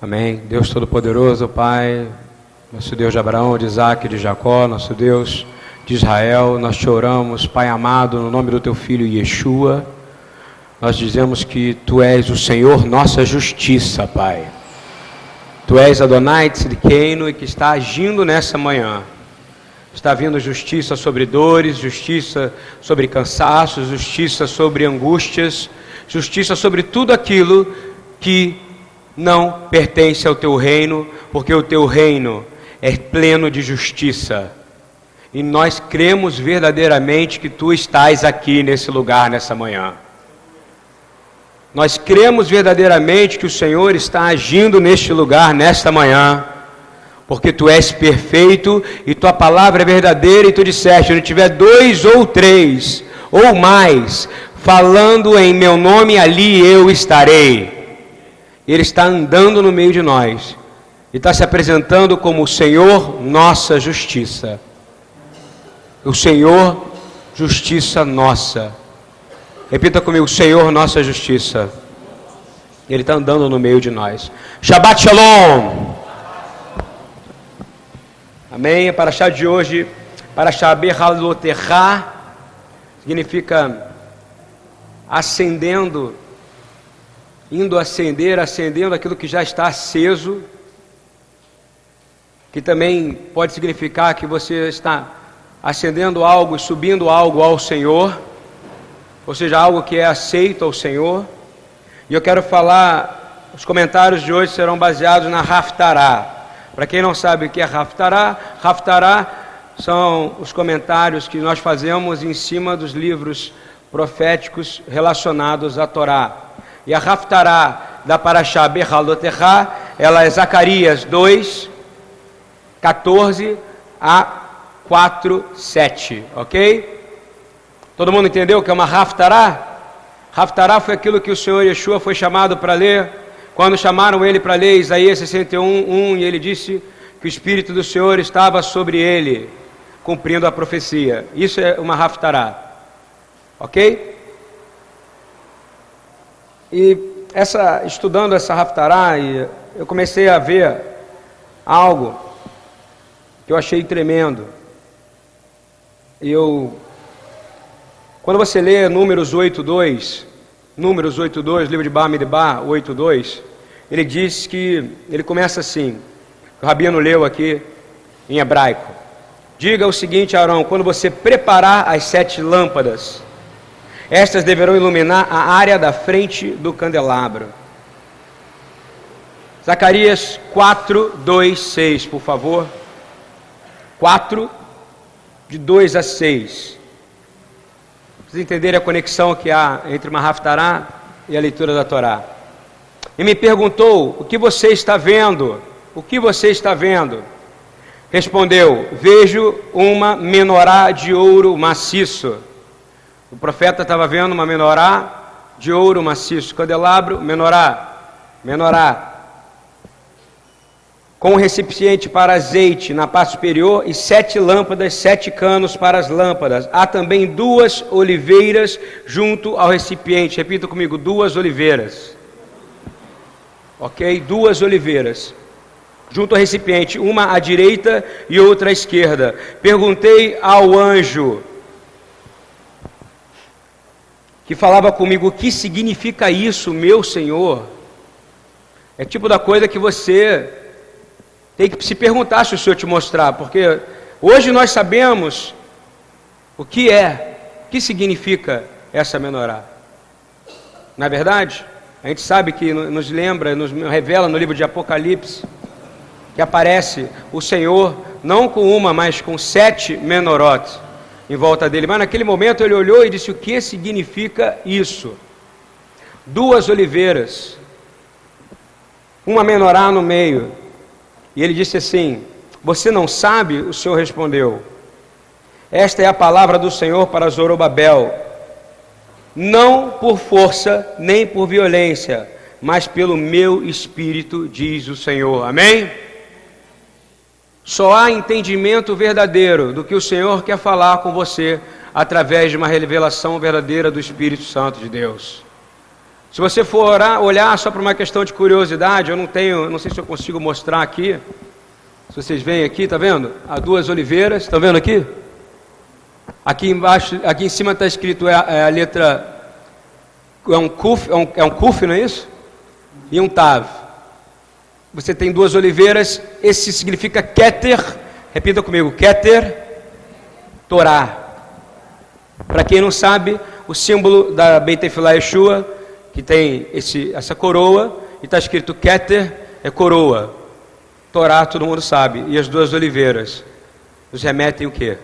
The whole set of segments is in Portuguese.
Amém. Deus Todo-Poderoso, Pai, nosso Deus de Abraão, de Isaac, de Jacó, nosso Deus de Israel, nós te oramos, Pai amado, no nome do teu filho Yeshua. Nós dizemos que tu és o Senhor, nossa justiça, Pai. Tu és Adonai Tzidkeinu e que está agindo nessa manhã. Está vindo justiça sobre dores, justiça sobre cansaços, justiça sobre angústias, justiça sobre tudo aquilo que não pertence ao teu reino, porque o teu reino é pleno de justiça. E nós cremos verdadeiramente que tu estás aqui nesse lugar nessa manhã. Nós cremos verdadeiramente que o Senhor está agindo neste lugar nesta manhã, porque tu és perfeito e tua palavra é verdadeira, e tu disseste: onde tiver dois ou três ou mais falando em meu nome, ali eu estarei. Ele está andando no meio de nós e está se apresentando como o Senhor, nossa justiça. O Senhor, justiça nossa. Repita comigo: Senhor, nossa justiça. Ele está andando no meio de nós. Shabbat Shalom. Amém. Para chá de hoje, para Shaber Haloterra, significa acendendo indo acender, acendendo aquilo que já está aceso, que também pode significar que você está acendendo algo, subindo algo ao Senhor, ou seja, algo que é aceito ao Senhor. E eu quero falar, os comentários de hoje serão baseados na Raftará. Para quem não sabe o que é Raftará, Raftará são os comentários que nós fazemos em cima dos livros proféticos relacionados à Torá. E a Raftará da Paraxá Berraloterra, ela é Zacarias 2, 14 a 4, 7, ok? Todo mundo entendeu que é uma Raftará? Raftará foi aquilo que o Senhor Yeshua foi chamado para ler, quando chamaram ele para ler Isaías 61, 1, e ele disse que o Espírito do Senhor estava sobre ele, cumprindo a profecia. Isso é uma Raftará, ok? E essa, estudando essa Raftará, eu comecei a ver algo que eu achei tremendo. Eu, quando você lê Números 8.2, Números 8.2, livro de Bamidbar 8.2, ele diz que, ele começa assim, o Rabino leu aqui em hebraico. Diga o seguinte, Arão, quando você preparar as sete lâmpadas, estas deverão iluminar a área da frente do candelabro. Zacarias 4, 2, 6, por favor. 4, de 2 a 6. Vocês entenderem a conexão que há entre uma Haftará e a leitura da Torá. E me perguntou: O que você está vendo? O que você está vendo? Respondeu: Vejo uma menorá de ouro maciço o profeta estava vendo uma menorá de ouro maciço, candelabro, menorá, menorá, com um recipiente para azeite na parte superior e sete lâmpadas, sete canos para as lâmpadas. Há também duas oliveiras junto ao recipiente. Repita comigo: duas oliveiras. Ok? Duas oliveiras junto ao recipiente, uma à direita e outra à esquerda. Perguntei ao anjo que falava comigo: O que significa isso, meu Senhor? É tipo da coisa que você tem que se perguntar se o Senhor te mostrar, porque hoje nós sabemos o que é, o que significa essa menorá. Na é verdade, a gente sabe que nos lembra, nos revela no livro de Apocalipse, que aparece o Senhor não com uma, mas com sete menorotes em volta dele. Mas naquele momento ele olhou e disse: O que significa isso? Duas oliveiras, uma menorá no meio. E ele disse assim: Você não sabe? O Senhor respondeu: Esta é a palavra do Senhor para Zorobabel. Não por força nem por violência, mas pelo meu espírito, diz o Senhor. Amém? Só há entendimento verdadeiro do que o Senhor quer falar com você através de uma revelação verdadeira do Espírito Santo de Deus. Se você for orar, olhar só para uma questão de curiosidade, eu não tenho, não sei se eu consigo mostrar aqui. Se vocês veem aqui, tá vendo? Há duas oliveiras, estão vendo aqui? Aqui embaixo, aqui em cima está escrito é, é, a letra é um kuf, é um, é um kuf, não é isso? E um tav. Você tem duas oliveiras, esse significa keter. Repita comigo, keter, Torá. Para quem não sabe, o símbolo da Beit Tefillah Yeshua, que tem esse, essa coroa, e está escrito Keter, é coroa. Torá, todo mundo sabe. E as duas oliveiras nos remetem o quê?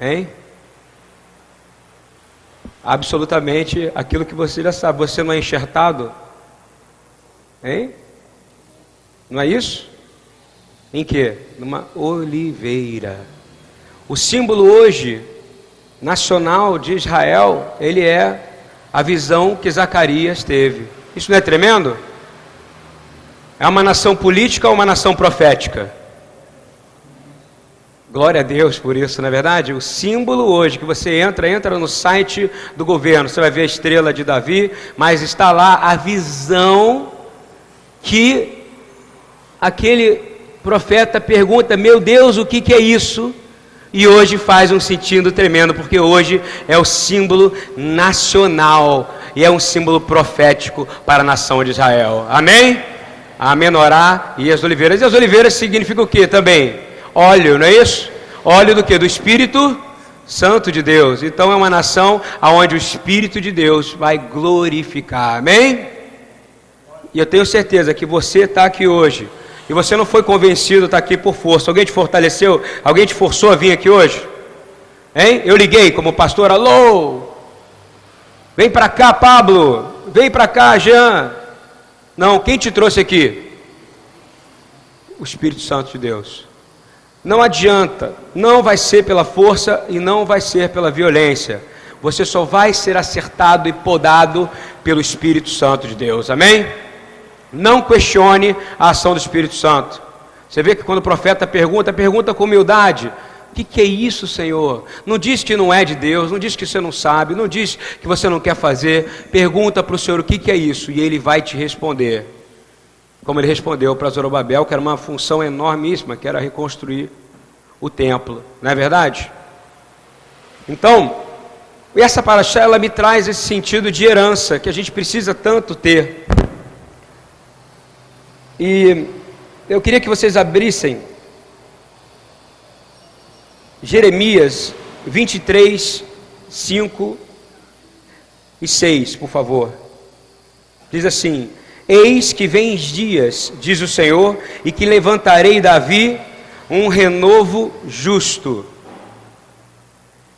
Hein? Absolutamente aquilo que você já sabe. Você não é enxertado? Hein? Não é isso? Em quê? Numa oliveira. O símbolo hoje nacional de Israel, ele é a visão que Zacarias teve. Isso não é tremendo? É uma nação política ou uma nação profética? Glória a Deus por isso, não é verdade? O símbolo hoje que você entra, entra no site do governo, você vai ver a estrela de Davi, mas está lá a visão que aquele profeta pergunta: Meu Deus, o que, que é isso? E hoje faz um sentido tremendo, porque hoje é o símbolo nacional e é um símbolo profético para a nação de Israel. Amém? A menorá e as oliveiras. E as oliveiras significam o que também? Óleo, não é isso? Óleo do que? Do Espírito Santo de Deus. Então é uma nação onde o Espírito de Deus vai glorificar. Amém? E eu tenho certeza que você está aqui hoje e você não foi convencido, está aqui por força. Alguém te fortaleceu? Alguém te forçou a vir aqui hoje? Hein? Eu liguei como pastor, alô! Vem para cá, Pablo! Vem para cá, Jean! Não, quem te trouxe aqui? O Espírito Santo de Deus. Não adianta, não vai ser pela força e não vai ser pela violência. Você só vai ser acertado e podado pelo Espírito Santo de Deus. Amém? Não questione a ação do Espírito Santo. Você vê que quando o profeta pergunta, pergunta com humildade: O que, que é isso, Senhor? Não diz que não é de Deus, não diz que você não sabe, não diz que você não quer fazer. Pergunta para o Senhor o que, que é isso e ele vai te responder. Como ele respondeu para Zorobabel, que era uma função enormíssima, que era reconstruir o templo, não é verdade? Então, essa paraxá, ela me traz esse sentido de herança que a gente precisa tanto ter. E eu queria que vocês abrissem Jeremias 23, 5 e 6, por favor. Diz assim: Eis que vem dias, diz o Senhor, e que levantarei Davi um renovo justo.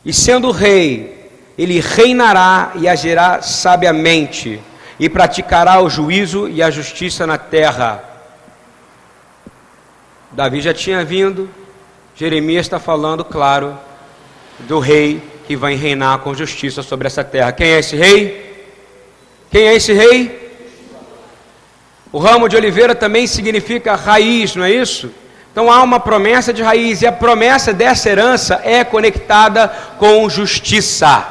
E sendo rei, ele reinará e agirá sabiamente, e praticará o juízo e a justiça na terra Davi já tinha vindo, Jeremias está falando, claro, do rei que vai reinar com justiça sobre essa terra. Quem é esse rei? Quem é esse rei? O ramo de oliveira também significa raiz, não é isso? Então há uma promessa de raiz, e a promessa dessa herança é conectada com justiça.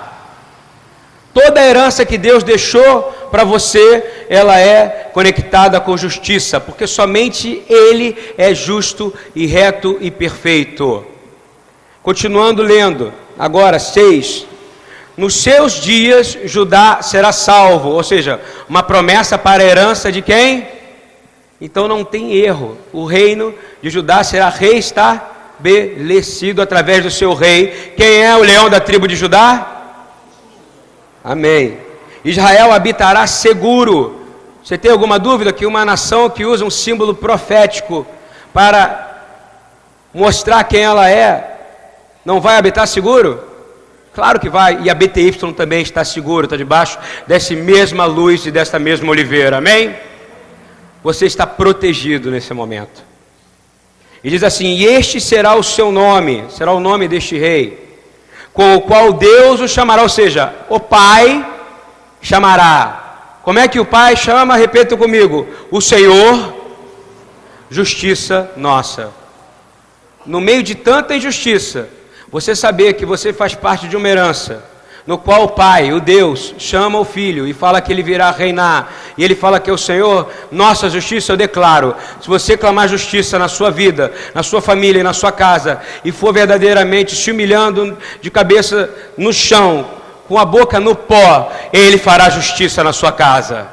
Toda a herança que Deus deixou para você, ela é conectada com justiça, porque somente Ele é justo e reto e perfeito. Continuando lendo, agora seis. Nos seus dias Judá será salvo, ou seja, uma promessa para a herança de quem? Então não tem erro. O reino de Judá será reestabelecido através do seu rei. Quem é o leão da tribo de Judá? Amém. Israel habitará seguro. Você tem alguma dúvida que uma nação que usa um símbolo profético para mostrar quem ela é, não vai habitar seguro? Claro que vai, e a BTY também está seguro, está debaixo dessa mesma luz e dessa mesma oliveira, amém? Você está protegido nesse momento. E diz assim: E este será o seu nome, será o nome deste rei com o qual Deus o chamará, ou seja, o Pai chamará. Como é que o Pai chama? Repita comigo: o Senhor, justiça nossa. No meio de tanta injustiça, você saber que você faz parte de uma herança, no qual o Pai, o Deus, chama o Filho e fala que ele virá reinar, e ele fala que é o Senhor, nossa justiça, eu declaro: se você clamar justiça na sua vida, na sua família na sua casa, e for verdadeiramente se humilhando de cabeça no chão, com a boca no pó, ele fará justiça na sua casa,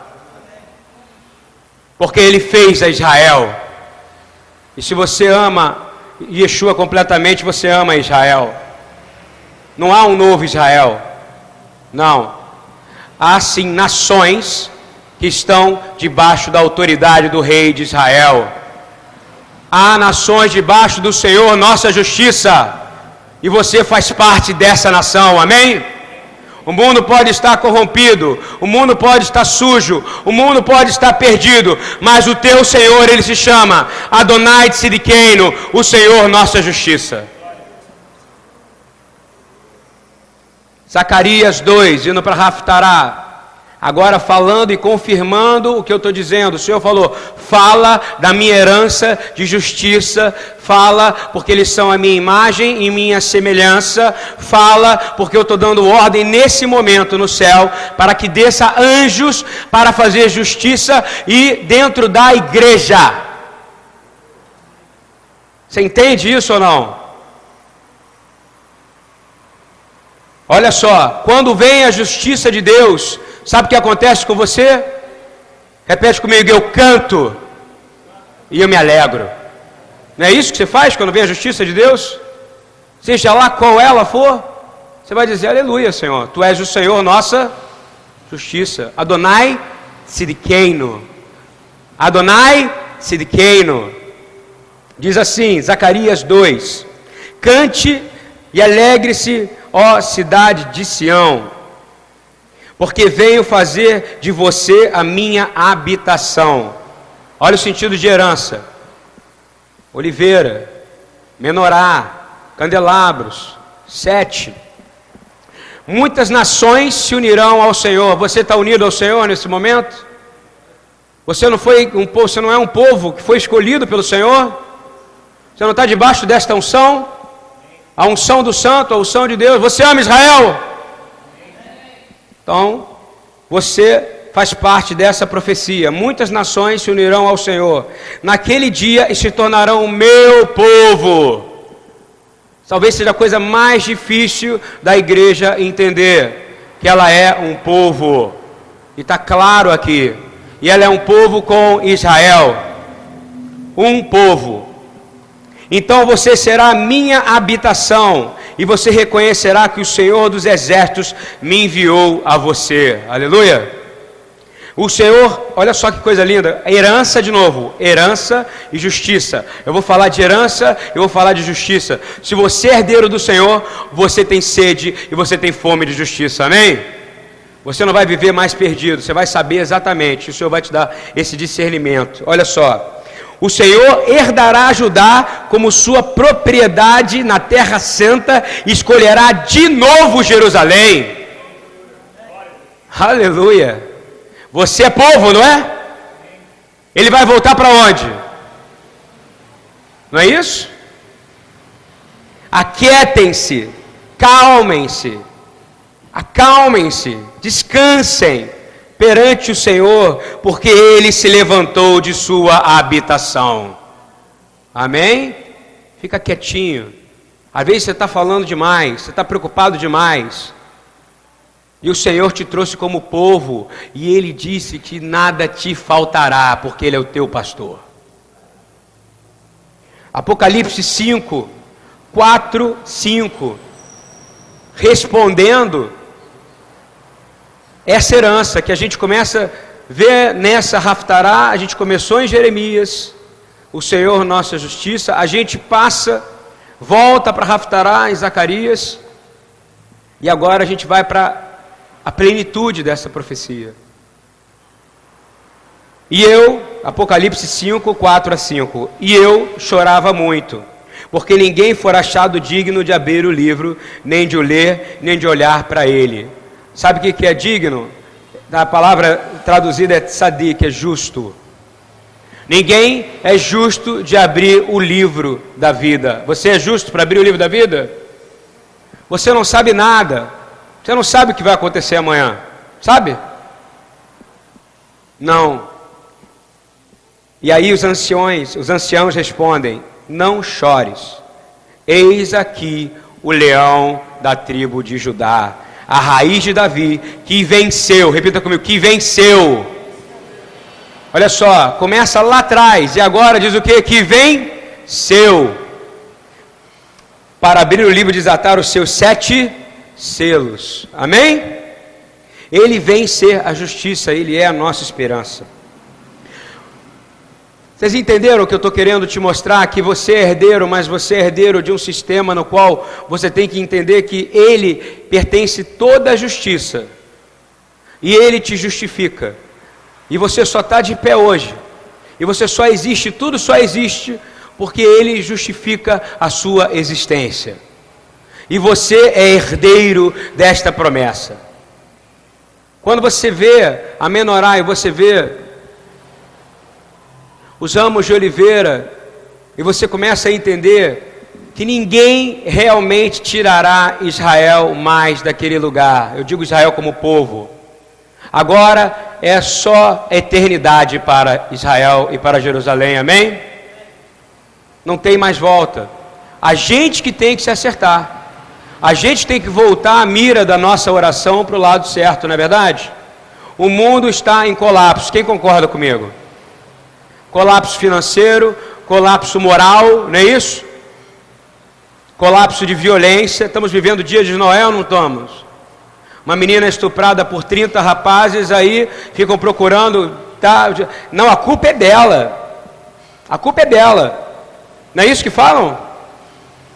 porque ele fez a Israel, e se você ama Yeshua completamente, você ama Israel. Não há um novo Israel. Não. Há sim nações que estão debaixo da autoridade do rei de Israel. Há nações debaixo do Senhor, nossa justiça. E você faz parte dessa nação. Amém? O mundo pode estar corrompido, o mundo pode estar sujo, o mundo pode estar perdido, mas o teu Senhor, ele se chama Adonai Tzidkenu, o Senhor nossa justiça. Zacarias 2, indo para Raftará. Agora falando e confirmando o que eu estou dizendo, o Senhor falou: fala da minha herança de justiça, fala porque eles são a minha imagem e minha semelhança, fala porque eu estou dando ordem nesse momento no céu para que desça anjos para fazer justiça e dentro da igreja. Você entende isso ou não? Olha só, quando vem a justiça de Deus, sabe o que acontece com você? Repete comigo, eu canto e eu me alegro. Não é isso que você faz quando vem a justiça de Deus? Seja lá qual ela for, você vai dizer: Aleluia, Senhor, Tu és o Senhor, nossa justiça. Adonai Sidikeino. Adonai Sidikeino. Diz assim, Zacarias 2: Cante e alegre-se ó cidade de Sião, porque venho fazer de você a minha habitação. Olha o sentido de herança: oliveira, menorá, candelabros, sete. Muitas nações se unirão ao Senhor. Você está unido ao Senhor nesse momento? Você não foi um povo, você não é um povo que foi escolhido pelo Senhor? Você não está debaixo desta unção? a unção do santo, a unção de Deus. Você ama Israel? Então, você faz parte dessa profecia. Muitas nações se unirão ao Senhor naquele dia e se tornarão o meu povo. Talvez seja a coisa mais difícil da igreja entender que ela é um povo. E está claro aqui. E ela é um povo com Israel. Um povo. Então você será minha habitação, e você reconhecerá que o Senhor dos exércitos me enviou a você. Aleluia. O Senhor, olha só que coisa linda, herança de novo, herança e justiça. Eu vou falar de herança, eu vou falar de justiça. Se você é herdeiro do Senhor, você tem sede e você tem fome de justiça. Amém? Você não vai viver mais perdido, você vai saber exatamente, o Senhor vai te dar esse discernimento. Olha só. O Senhor herdará Judá como sua propriedade na terra santa e escolherá de novo Jerusalém. Aleluia. Você é povo, não é? Ele vai voltar para onde? Não é isso? Aquietem-se, calmem-se, acalmem-se, descansem perante o Senhor, porque ele se levantou de sua habitação. Amém? Fica quietinho. Às vezes você está falando demais, você está preocupado demais. E o Senhor te trouxe como povo, e Ele disse que nada te faltará, porque Ele é o teu pastor. Apocalipse 5, 4, 5. Respondendo, essa herança que a gente começa a ver nessa Raftará, a gente começou em Jeremias, o Senhor nossa justiça, a gente passa, volta para Raftará em Zacarias, e agora a gente vai para a plenitude dessa profecia. E eu, Apocalipse 5, 4 a 5, e eu chorava muito, porque ninguém for achado digno de abrir o livro, nem de o ler, nem de olhar para ele. Sabe o que é digno? A palavra traduzida é tzadik, é justo. Ninguém é justo de abrir o livro da vida. Você é justo para abrir o livro da vida? Você não sabe nada. Você não sabe o que vai acontecer amanhã, sabe? Não. E aí os anciões, os anciãos respondem: Não chores. Eis aqui o leão da tribo de Judá, a raiz de Davi, que venceu. Repita comigo: que venceu. Olha só, começa lá atrás e agora diz o que? Que venceu. Para abrir o livro e desatar os seus sete selos. Amém? Ele vem ser a justiça, ele é a nossa esperança. Vocês entenderam o que eu estou querendo te mostrar? Que você é herdeiro, mas você é herdeiro de um sistema no qual você tem que entender que ele pertence toda a justiça. E ele te justifica. E você só está de pé hoje. E você só existe, tudo só existe, porque ele justifica a sua existência. E você é herdeiro desta promessa. Quando você vê a menorá e você vê os ramos de oliveira, e você começa a entender que ninguém realmente tirará Israel mais daquele lugar. Eu digo Israel como povo. Agora é só eternidade para Israel e para Jerusalém, amém? Não tem mais volta. A gente que tem que se acertar. A gente tem que voltar a mira da nossa oração para o lado certo, não é verdade? O mundo está em colapso. Quem concorda comigo? Colapso financeiro, colapso moral, não é isso? Colapso de violência. Estamos vivendo dia de ou não estamos? Uma menina estuprada por 30 rapazes aí ficam procurando. Tá, não, a culpa é dela. A culpa é dela. Não é isso que falam?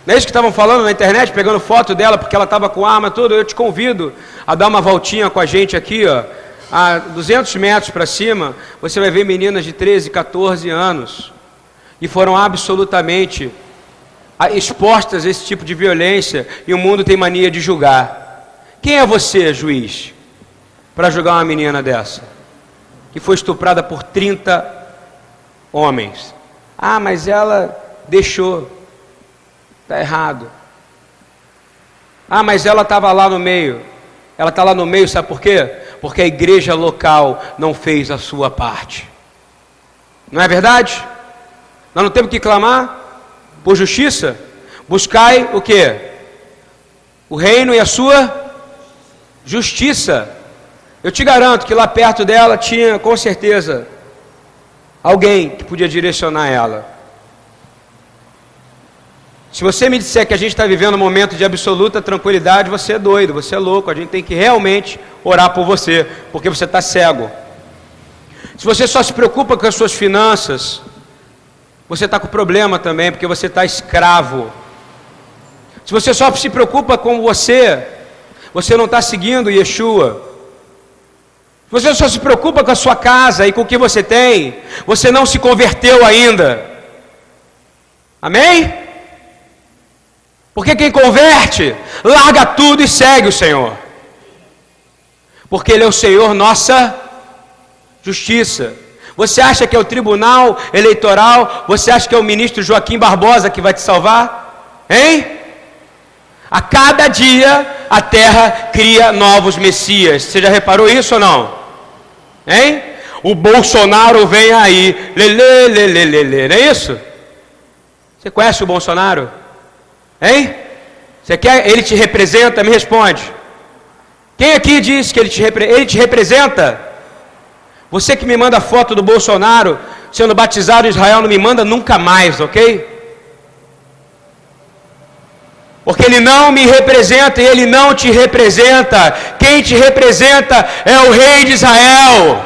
Não é isso que estavam falando na internet, pegando foto dela porque ela estava com arma, tudo. Eu te convido a dar uma voltinha com a gente aqui, ó a 200 metros para cima, você vai ver meninas de 13, 14 anos e foram absolutamente expostas a esse tipo de violência e o mundo tem mania de julgar. Quem é você, juiz, para julgar uma menina dessa que foi estuprada por 30 homens? Ah, mas ela deixou. Está errado. Ah, mas ela estava lá no meio. Ela está lá no meio, sabe por quê? Porque a igreja local não fez a sua parte. Não é verdade? Nós não temos que clamar por justiça? Buscai o que? O reino e a sua justiça. Eu te garanto que lá perto dela tinha, com certeza, alguém que podia direcionar ela. Se você me disser que a gente está vivendo um momento de absoluta tranquilidade, você é doido, você é louco. A gente tem que realmente orar por você, porque você está cego. Se você só se preocupa com as suas finanças, você está com problema também, porque você está escravo. Se você só se preocupa com você, você não está seguindo Yeshua. Se você só se preocupa com a sua casa e com o que você tem, você não se converteu ainda. Amém? Porque quem converte, larga tudo e segue o Senhor. Porque Ele é o Senhor, nossa justiça. Você acha que é o tribunal eleitoral? Você acha que é o ministro Joaquim Barbosa que vai te salvar? Hein? A cada dia a terra cria novos messias. Você já reparou isso ou não? Hein? O Bolsonaro vem aí. Lele, lele, lele. Não é isso? Você conhece o Bolsonaro? Hein? Você quer? Ele te representa? Me responde. Quem aqui diz que ele te, ele te representa? Você que me manda foto do Bolsonaro sendo batizado em Israel, não me manda nunca mais, ok? Porque ele não me representa e ele não te representa. Quem te representa é o rei de Israel.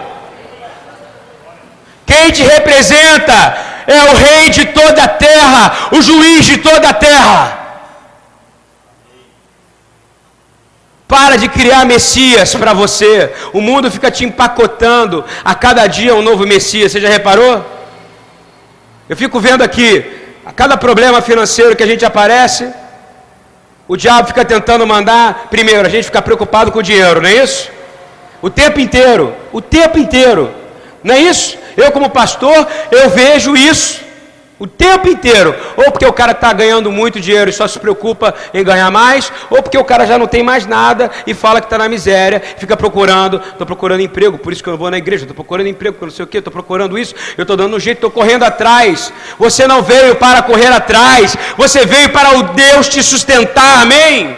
Quem te representa é o rei de toda a terra, o juiz de toda a terra. Para de criar Messias para você. O mundo fica te empacotando a cada dia um novo Messias. Você já reparou? Eu fico vendo aqui, a cada problema financeiro que a gente aparece, o diabo fica tentando mandar, primeiro, a gente fica preocupado com o dinheiro, não é isso? O tempo inteiro, o tempo inteiro, não é isso? Eu, como pastor, eu vejo isso O tempo inteiro. Ou porque o cara está ganhando muito dinheiro e só se preocupa em ganhar mais, ou porque o cara já não tem mais nada e fala que está na miséria, fica procurando, estou procurando emprego, por isso que eu vou na igreja, estou procurando emprego, não sei o que, estou procurando isso, eu estou dando um jeito, estou correndo atrás. Você não veio para correr atrás, você veio para o Deus te sustentar, amém?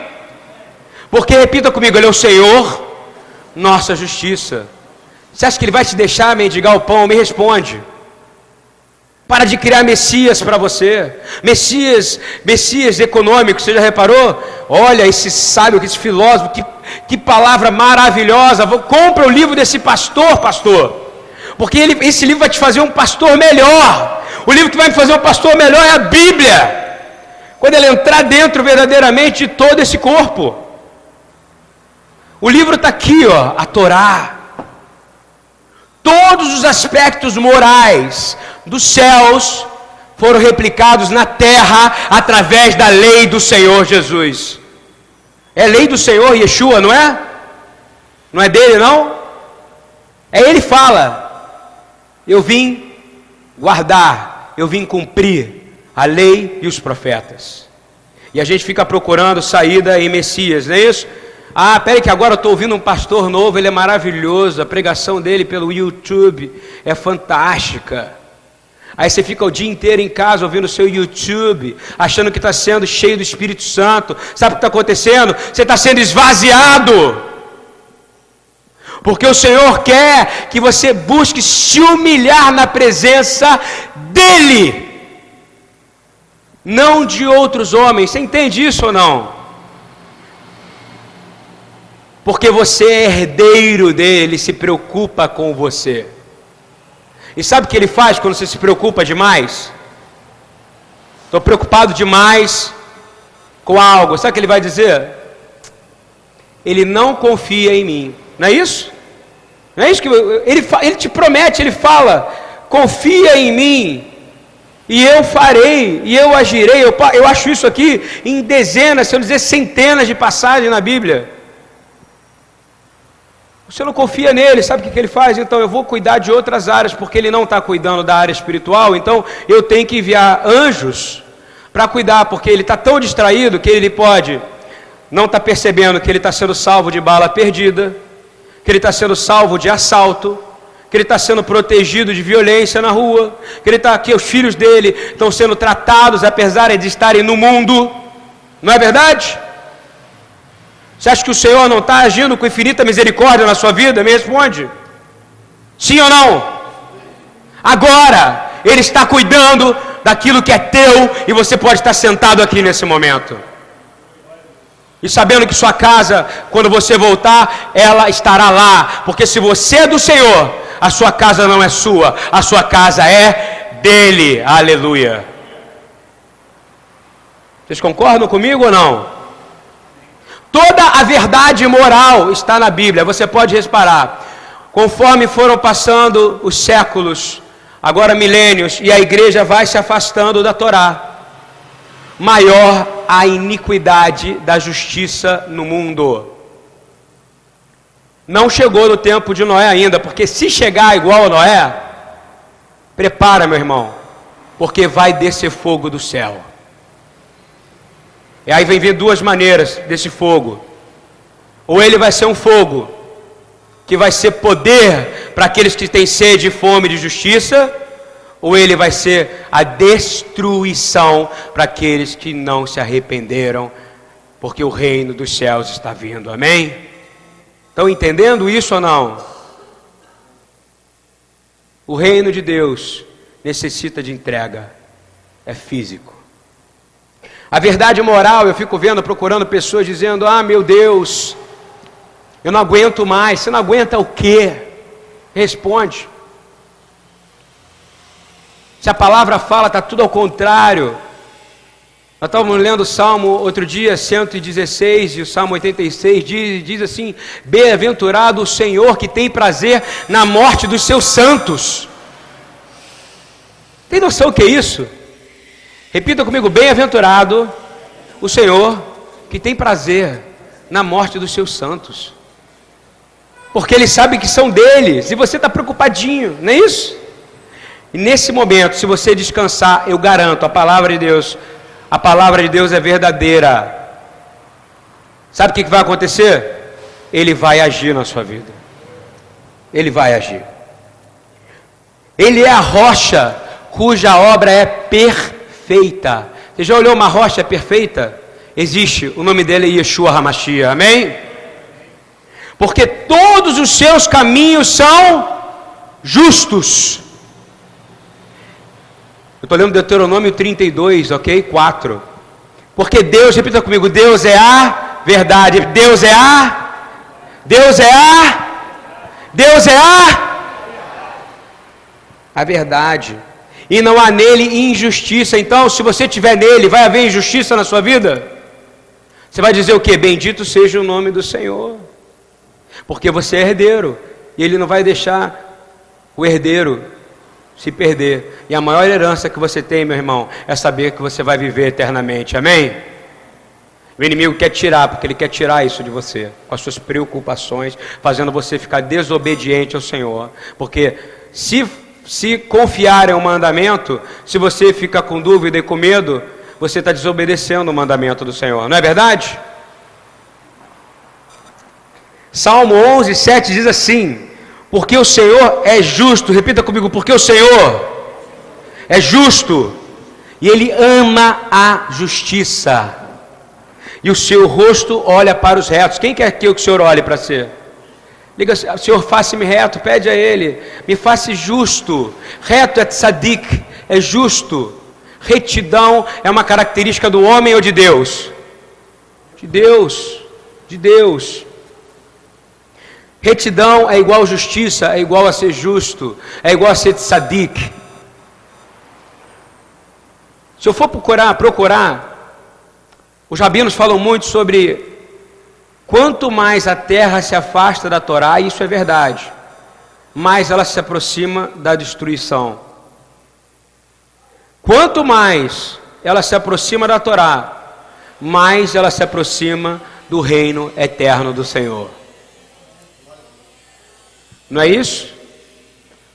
Porque repita comigo, Ele é o Senhor, nossa justiça. Você acha que Ele vai te deixar mendigar o pão? Me responde. Para de criar Messias para você. Messias, Messias econômico, você já reparou? Olha esse sábio, esse filósofo, que, que palavra maravilhosa. Compra o livro desse pastor, pastor. Porque ele, esse livro vai te fazer um pastor melhor. O livro que vai me fazer um pastor melhor é a Bíblia. Quando ele entrar dentro verdadeiramente de todo esse corpo. O livro está aqui, ó, a Torá. Todos os aspectos morais dos céus foram replicados na terra através da lei do Senhor Jesus. É lei do Senhor Yeshua, não é? Não é dele, não? É ele fala: Eu vim guardar, eu vim cumprir a lei e os profetas. E a gente fica procurando saída em Messias, não é isso? Ah, peraí que agora eu estou ouvindo um pastor novo, ele é maravilhoso, a pregação dele pelo YouTube é fantástica. Aí você fica o dia inteiro em casa ouvindo o seu YouTube, achando que está sendo cheio do Espírito Santo. Sabe o que está acontecendo? Você está sendo esvaziado. Porque o Senhor quer que você busque se humilhar na presença dEle, não de outros homens. Você entende isso ou não? Porque você é herdeiro dele, ele se preocupa com você. E sabe o que ele faz quando você se preocupa demais? Estou preocupado demais com algo. Sabe o que ele vai dizer? Ele não confia em mim. Não é isso? Não é isso que ele, ele te promete, ele fala: confia em mim, e eu farei, e eu agirei. Eu, eu acho isso aqui em dezenas, se eu dizer centenas de passagens na Bíblia. Você não confia nele, sabe o que, que ele faz? Então eu vou cuidar de outras áreas, porque ele não está cuidando da área espiritual, então eu tenho que enviar anjos para cuidar, porque ele está tão distraído que ele pode não estar tá percebendo que ele está sendo salvo de bala perdida, que ele está sendo salvo de assalto, que ele está sendo protegido de violência na rua, que ele está aqui, os filhos dele estão sendo tratados apesar de estarem no mundo, não é verdade? Você acha que o Senhor não está agindo com infinita misericórdia na sua vida? Me responde. Sim ou não? Agora, Ele está cuidando daquilo que é teu e você pode estar sentado aqui nesse momento. E sabendo que sua casa, quando você voltar, ela estará lá. Porque se você é do Senhor, a sua casa não é sua, a sua casa é dele. Aleluia. Vocês concordam comigo ou não? Toda a verdade moral está na Bíblia, você pode reparar. Conforme foram passando os séculos, agora milênios, e a igreja vai se afastando da Torá, maior a iniquidade da justiça no mundo. Não chegou no tempo de Noé ainda, porque se chegar igual a Noé, prepara, meu irmão, porque vai descer fogo do céu. E aí vem ver duas maneiras desse fogo. Ou ele vai ser um fogo que vai ser poder para aqueles que têm sede e fome de justiça, ou ele vai ser a destruição para aqueles que não se arrependeram, porque o reino dos céus está vindo. Amém? Estão entendendo isso ou não? O reino de Deus necessita de entrega, é físico. A verdade moral, eu fico vendo, procurando pessoas dizendo: Ah, meu Deus, eu não aguento mais. Você não aguenta o quê? Responde. Se a palavra fala, está tudo ao contrário. Nós estávamos lendo o Salmo outro dia, 116, e o Salmo 86 diz, diz assim: Bem-aventurado o Senhor que tem prazer na morte dos seus santos. Tem noção o que é isso? Repita comigo: bem-aventurado o Senhor que tem prazer na morte dos seus santos, porque Ele sabe que são deles, e você está preocupadinho, não é isso? E nesse momento, se você descansar, eu garanto, a palavra de Deus, a palavra de Deus é verdadeira. Sabe o que vai acontecer? Ele vai agir na sua vida. Ele vai agir. Ele é a rocha cuja obra é perfeita. Você já olhou uma rocha perfeita? Existe, o nome dele é Yeshua Hamashia, amém? Porque todos os seus caminhos são justos. Eu estou lendo Deuteronômio 32, ok? 4. Porque Deus, repita comigo, Deus é a verdade. Deus é a. Deus é a. Deus é a. A verdade. E não há nele injustiça. Então, se você tiver nele, vai haver injustiça na sua vida? Você vai dizer o que? Bendito seja o nome do Senhor. Porque você é herdeiro. E ele não vai deixar o herdeiro se perder. E a maior herança que você tem, meu irmão, é saber que você vai viver eternamente. Amém? O inimigo quer tirar, porque ele quer tirar isso de você, com as suas preocupações, fazendo você ficar desobediente ao Senhor. Porque se, se confiar em um mandamento, se você fica com dúvida e com medo, você está desobedecendo o mandamento do Senhor, não é verdade? Salmo 11, 7 diz assim: Porque o Senhor é justo, repita comigo, porque o Senhor é justo e Ele ama a justiça, e o seu rosto olha para os retos. Quem quer que o Senhor olhe para ser? Liga, Senhor, faça-me reto, pede a Ele, me faça justo. Reto é tzadik, é justo. Retidão é uma característica do homem ou de Deus? De Deus, de Deus. Retidão é igual justiça, é igual a ser justo, é igual a ser tzadik. Se eu for procurar, procurar, os rabinos falam muito sobre quanto mais a terra se afasta da Torá, isso é verdade, mais ela se aproxima da destruição. Quanto mais ela se aproxima da Torá, mais ela se aproxima do reino eterno do Senhor. Não é isso?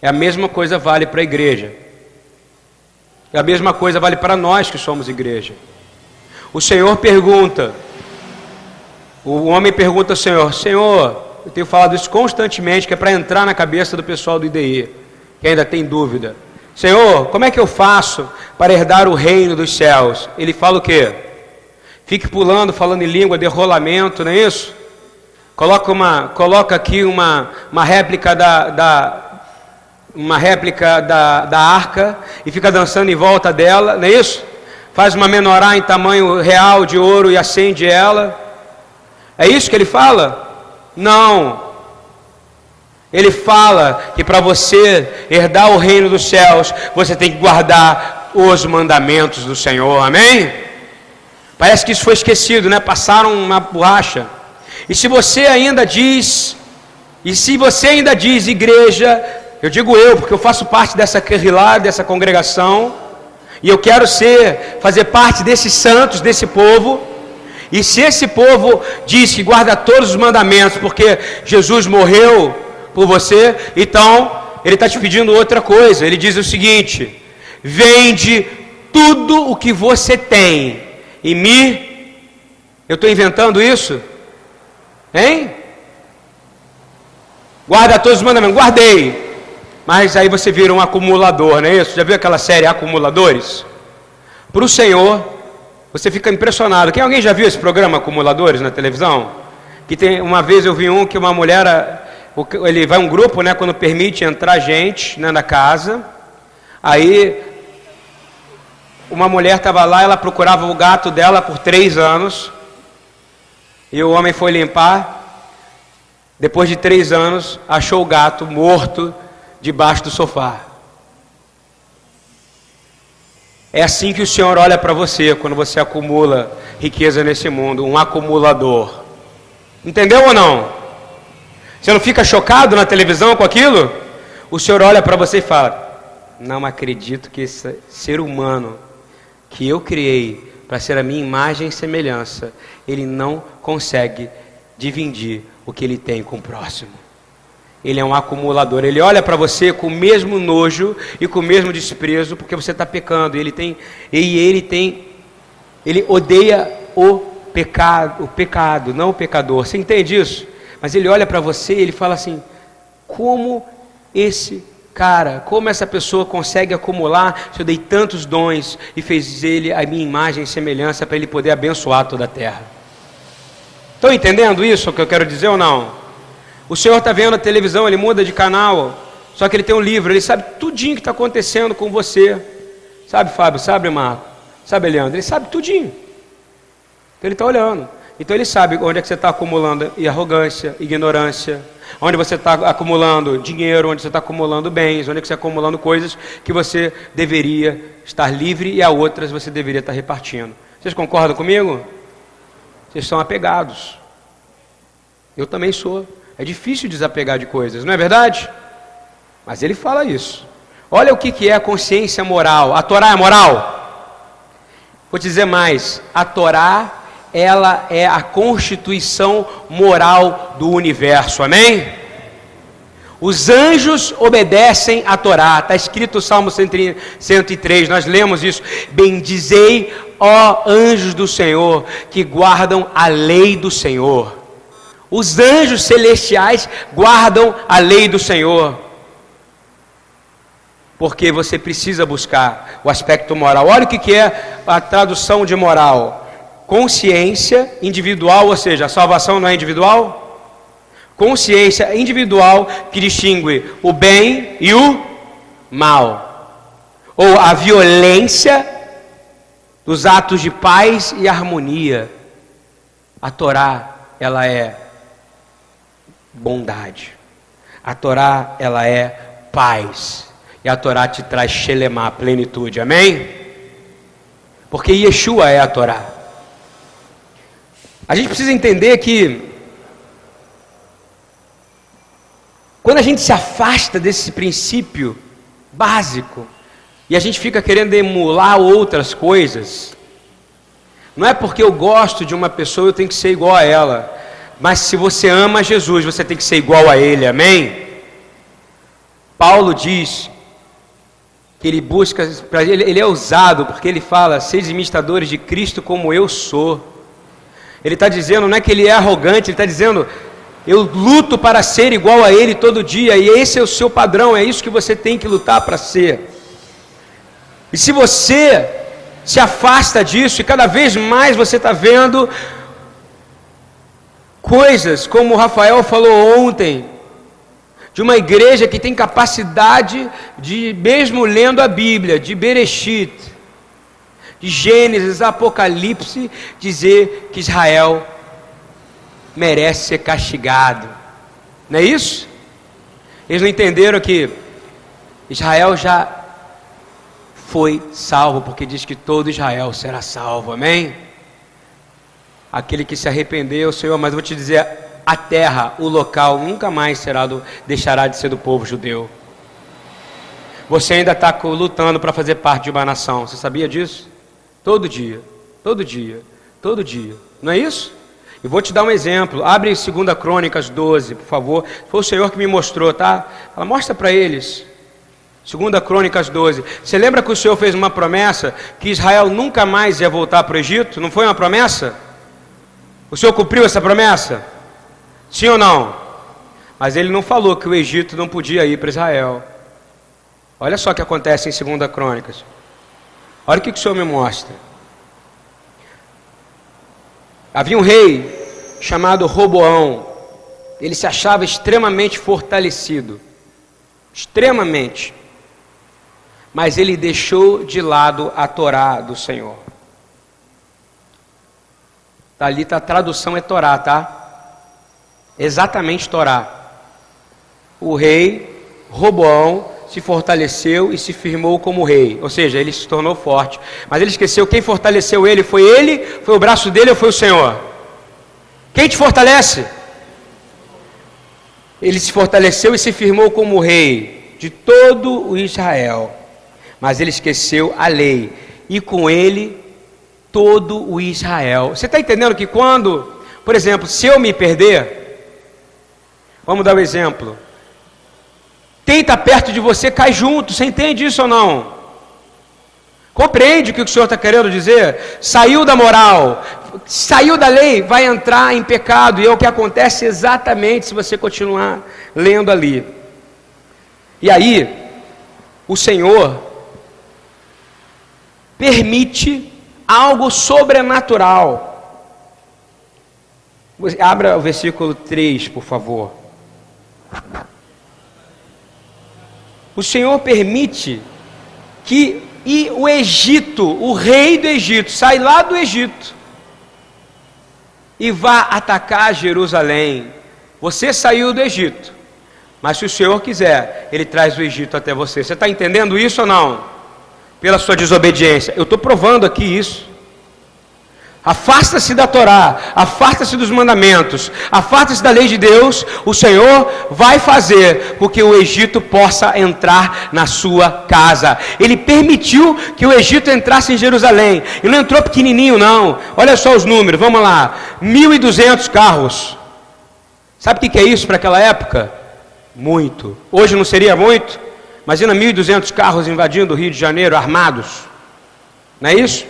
É a mesma coisa vale para a igreja. É a mesma coisa vale para nós que somos igreja. O Senhor pergunta, o homem pergunta ao Senhor, Senhor, eu tenho falado isso constantemente, que é para entrar na cabeça do pessoal do IDI, que ainda tem dúvida. Senhor, como é que eu faço para herdar o reino dos céus? Ele fala o quê? Fique pulando, falando em língua, de rolamento, não é isso? Coloca, uma, coloca aqui uma, uma réplica da, da uma réplica da, da arca e fica dançando em volta dela, não é isso? Faz uma menorá em tamanho real de ouro e acende ela. É isso que ele fala? Não. Ele fala que para você herdar o reino dos céus, você tem que guardar os mandamentos do Senhor, amém? Parece que isso foi esquecido, né? Passaram uma borracha. E se você ainda diz, e se você ainda diz igreja, eu digo eu, porque eu faço parte dessa querrilá, dessa congregação, e eu quero ser, fazer parte desses santos, desse povo. E se esse povo diz que guarda todos os mandamentos, porque Jesus morreu por você, então ele está te pedindo outra coisa. Ele diz o seguinte: vende tudo o que você tem e me. Eu estou inventando isso? Hein? Guarda todos os mandamentos. Guardei. Mas aí você vira um acumulador, não é isso? Já viu aquela série Acumuladores? Para o Senhor, você fica impressionado. Quem alguém já viu esse programa Acumuladores na televisão? Que tem uma vez eu vi um que uma mulher ele vai um grupo, né, quando permite entrar gente né, na casa. Aí uma mulher estava lá, ela procurava o gato dela por três anos. E o homem foi limpar. Depois de três anos, achou o gato morto debaixo do sofá. É assim que o Senhor olha para você quando você acumula riqueza nesse mundo, um acumulador. Entendeu ou não? Você não fica chocado na televisão com aquilo? O Senhor olha para você e fala: Não acredito que esse ser humano que eu criei para ser a minha imagem e semelhança, ele não consegue dividir o que ele tem com o próximo. Ele é um acumulador. Ele olha para você com o mesmo nojo e com o mesmo desprezo, porque você está pecando. Ele tem, e ele tem, ele odeia o pecado, o pecado, não o pecador. Você entende isso? Mas ele olha para você e ele fala assim: como esse cara, como essa pessoa consegue acumular? Se eu dei tantos dons e fez ele a minha imagem e semelhança para ele poder abençoar toda a terra. Estão entendendo isso que eu quero dizer ou não? O senhor está vendo a televisão, ele muda de canal, só que ele tem um livro, ele sabe tudinho que está acontecendo com você. Sabe, Fábio? Sabe, Marco? Sabe, Leandro? Ele sabe tudinho. Então ele está olhando. Então ele sabe onde é que você está acumulando arrogância, ignorância, onde você está acumulando dinheiro, onde você está acumulando bens, onde é que você está acumulando coisas que você deveria estar livre e a outras você deveria estar repartindo. Vocês concordam comigo? Vocês são apegados. Eu também sou. É difícil desapegar de coisas, não é verdade? Mas ele fala isso. Olha o que, que é a consciência moral. A Torá é moral? Vou te dizer mais. A Torá, ela é a constituição moral do universo. Amém? Os anjos obedecem à Torá. Está escrito no Salmo 103, nós lemos isso. Bendizei, ó anjos do Senhor, que guardam a lei do Senhor. Os anjos celestiais guardam a lei do Senhor. Porque você precisa buscar o aspecto moral. Olha o que é a tradução de moral: consciência individual, ou seja, a salvação não é individual? Consciência individual que distingue o bem e o mal, ou a violência dos atos de paz e harmonia. A Torá, ela é bondade. A Torá, ela é paz. E a Torá te traz Shelemá, plenitude. Amém? Porque Yeshua é a Torá. A gente precisa entender que quando a gente se afasta desse princípio básico e a gente fica querendo emular outras coisas, não é porque eu gosto de uma pessoa eu tenho que ser igual a ela. Mas se você ama Jesus, você tem que ser igual a Ele, amém? Paulo diz que ele busca, ele, é usado porque ele fala: seja imitadores de Cristo como eu sou. Ele está dizendo, não é que ele é arrogante, ele está dizendo, eu luto para ser igual a Ele todo dia, e esse é o seu padrão, é isso que você tem que lutar para ser. E se você se afasta disso, e cada vez mais você está vendo coisas, como o Rafael falou ontem, de uma igreja que tem capacidade de, mesmo lendo a Bíblia, de Bereshit, de Gênesis, Apocalipse, dizer que Israel merece ser castigado. Não é isso? Eles não entenderam que Israel já foi salvo, porque diz que todo Israel será salvo, amém? Aquele que se arrependeu, Senhor, mas vou te dizer, a terra, o local, nunca mais será do, deixará de ser do povo judeu. Você ainda está lutando para fazer parte de uma nação, você sabia disso? Todo dia, todo dia, todo dia, não é isso? E vou te dar um exemplo, abre 2 Crônicas 12, por favor, foi o Senhor que me mostrou, tá? Ela mostra para eles, 2 Crônicas 12. Você lembra que o Senhor fez uma promessa que Israel nunca mais ia voltar para o Egito? Não foi uma promessa? O Senhor cumpriu essa promessa? Sim ou não? Mas ele não falou que o Egito não podia ir para Israel. Olha só o que acontece em 2 Crônicas. Olha o que, que o Senhor me mostra. Havia um rei chamado Roboão. Ele se achava extremamente fortalecido. Extremamente. Mas ele deixou de lado a Torá do Senhor. Tá ali tá, a tradução é Torá, tá? Exatamente Torá. O rei Roboão se fortaleceu e se firmou como rei, ou seja, ele se tornou forte. Mas ele esqueceu quem fortaleceu ele, foi ele, foi o braço dele ou foi o Senhor? Quem te fortalece? Ele se fortaleceu e se firmou como rei de todo o Israel. Mas ele esqueceu a lei e com ele todo o Israel. Você está entendendo que quando, por exemplo, se eu me perder, vamos dar um exemplo. Quem está perto de você cai junto. Você entende isso ou não? Compreende o que o Senhor está querendo dizer? Saiu da moral, saiu da lei, vai entrar em pecado. E é o que acontece exatamente se você continuar lendo ali. E aí, o Senhor permite algo sobrenatural. Abra o versículo 3, por favor. O Senhor permite que e o Egito, o rei do Egito, sai lá do Egito e vá atacar Jerusalém. Você saiu do Egito, mas se o Senhor quiser, Ele traz o Egito até você. Você está entendendo isso ou não? Pela sua desobediência. Eu estou provando aqui isso. Afasta-se da Torá, afasta-se dos mandamentos, afasta-se da lei de Deus, o Senhor vai fazer com que o Egito possa entrar na sua casa. Ele permitiu que o Egito entrasse em Jerusalém, e não entrou pequenininho, não. Olha só os números, vamos lá: 1.200 carros. Sabe o que é isso para aquela época? Muito. Hoje não seria muito? Imagina 1.200 carros invadindo o Rio de Janeiro armados, não é isso?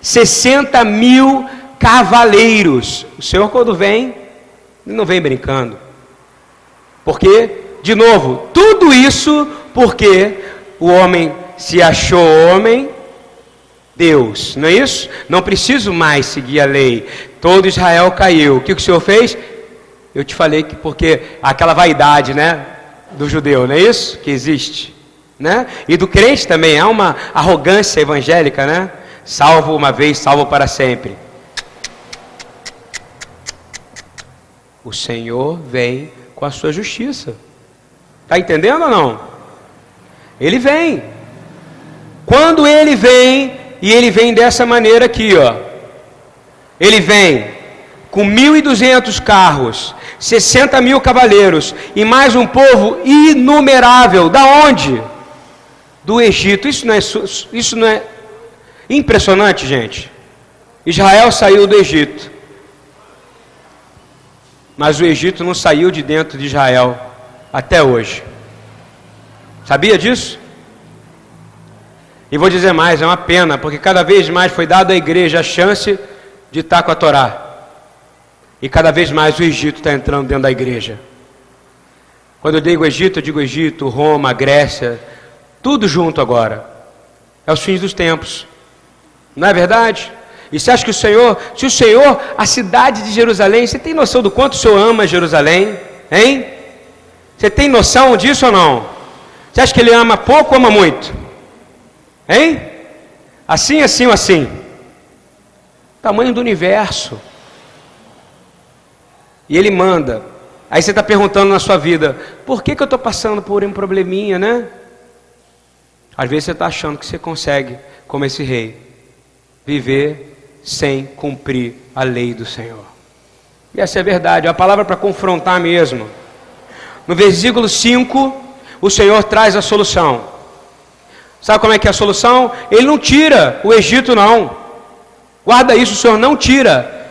60 mil cavaleiros. O Senhor, quando vem, não vem brincando. Porque, de novo, tudo isso porque o homem se achou homem, Deus, não é isso? Não preciso mais seguir a lei. Todo Israel caiu. O que o Senhor fez? Eu te falei que porque aquela vaidade, né, do judeu, não é isso? Que existe, né? E do crente também há uma arrogância evangélica, né? Salvo uma vez, salvo para sempre. O Senhor vem com a sua justiça. Está entendendo ou não? Ele vem. Quando ele vem, e ele vem dessa maneira aqui, ó. Ele vem com 1.200 carros, 60 mil cavaleiros e mais um povo inumerável. Da onde? Do Egito. Isso não é, isso não é Impressionante, gente. Israel saiu do Egito. Mas o Egito não saiu de dentro de Israel até hoje. Sabia disso? E vou dizer mais, é uma pena, porque cada vez mais foi dada à igreja a chance de estar com a Torá. E cada vez mais o Egito está entrando dentro da igreja. Quando eu digo Egito, eu digo Egito, Roma, Grécia, tudo junto agora. É os fins dos tempos. Não é verdade? E você acha que o Senhor, se o Senhor, a cidade de Jerusalém, você tem noção do quanto o Senhor ama Jerusalém? Hein? Você tem noção disso ou não? Você acha que ele ama pouco ou ama muito? Hein? Assim, assim ou assim? Tamanho do universo. E ele manda. Aí você está perguntando na sua vida: por que, que eu estou passando por um probleminha, né? Às vezes você está achando que você consegue, como esse rei viver sem cumprir a lei do Senhor. E essa é a verdade, é a palavra para confrontar mesmo. No versículo 5, o Senhor traz a solução. Sabe como é que é a solução? Ele não tira o Egito, não. Guarda isso, o Senhor não tira.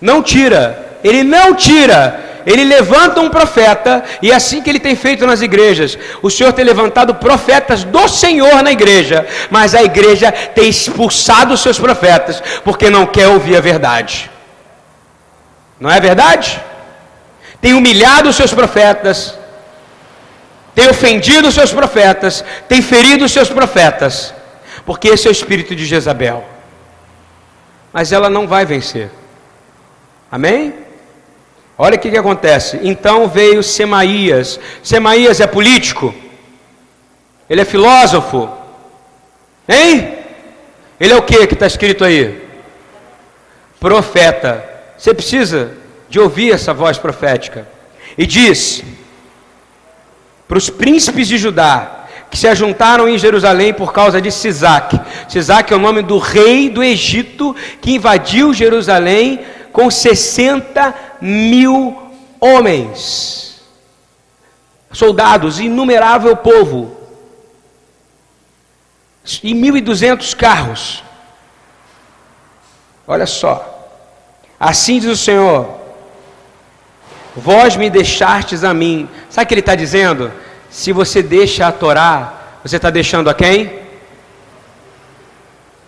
Não tira. Ele não tira ele levanta um profeta, e é assim que ele tem feito nas igrejas. O Senhor tem levantado profetas do Senhor na igreja, mas a igreja tem expulsado os seus profetas, porque não quer ouvir a verdade. Não é verdade? Tem humilhado os seus profetas, tem ofendido os seus profetas, tem ferido os seus profetas, porque esse é o espírito de Jezabel. Mas ela não vai vencer. Amém? Olha o que, que acontece. Então veio Semaías. Semaías é político? Ele é filósofo? Hein? Ele é o que que está escrito aí? Profeta. Você precisa de ouvir essa voz profética. E diz para os príncipes de Judá que se ajuntaram em Jerusalém por causa de Sisac. Sisac é o nome do rei do Egito que invadiu Jerusalém com 60 mil homens, soldados, inumerável povo, e 1.200 carros. Olha só, assim diz o Senhor: Vós me deixastes a mim. Sabe o que ele está dizendo? se você deixa a Torá, você está deixando a quem?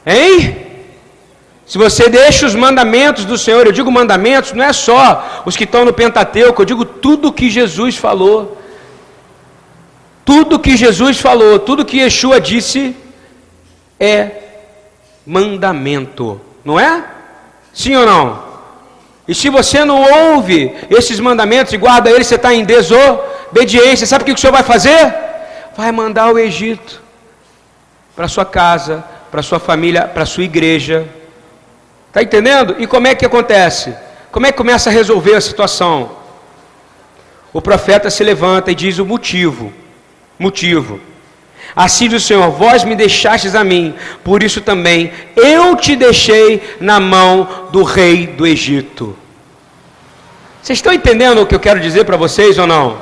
Hein? Se você deixa os mandamentos do Senhor, eu digo mandamentos, não é só os que estão no Pentateuco, eu digo tudo que Jesus falou. Tudo que Jesus falou, tudo que Yeshua disse é mandamento, não é? Sim ou não? E se você não ouve esses mandamentos e guarda eles, você está em desobediência. Sabe o que o Senhor vai fazer? Vai mandar o Egito para sua casa, para sua família, para sua igreja. Está entendendo? E como é que acontece? Como é que começa a resolver a situação? O profeta se levanta e diz o motivo. Motivo. Assim diz o Senhor: Vós me deixastes a mim, por isso também eu te deixei na mão do rei do Egito. Vocês estão entendendo o que eu quero dizer para vocês ou não?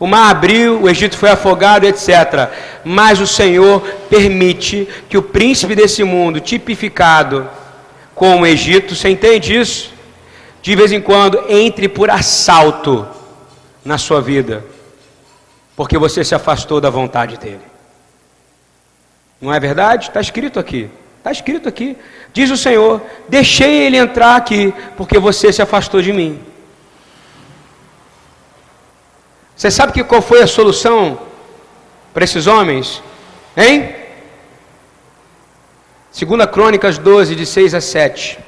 O mar abriu, o Egito foi afogado, etc. Mas o Senhor permite que o príncipe desse mundo, tipificado com o Egito, você entende isso? De vez em quando entre por assalto na sua vida porque você se afastou da vontade dele. Não é verdade? Está escrito aqui. Está escrito aqui. Diz o Senhor: Deixei ele entrar aqui, porque você se afastou de mim. Você sabe que qual foi a solução para esses homens? Hein? Segunda Crônicas 12, de 6 a 7.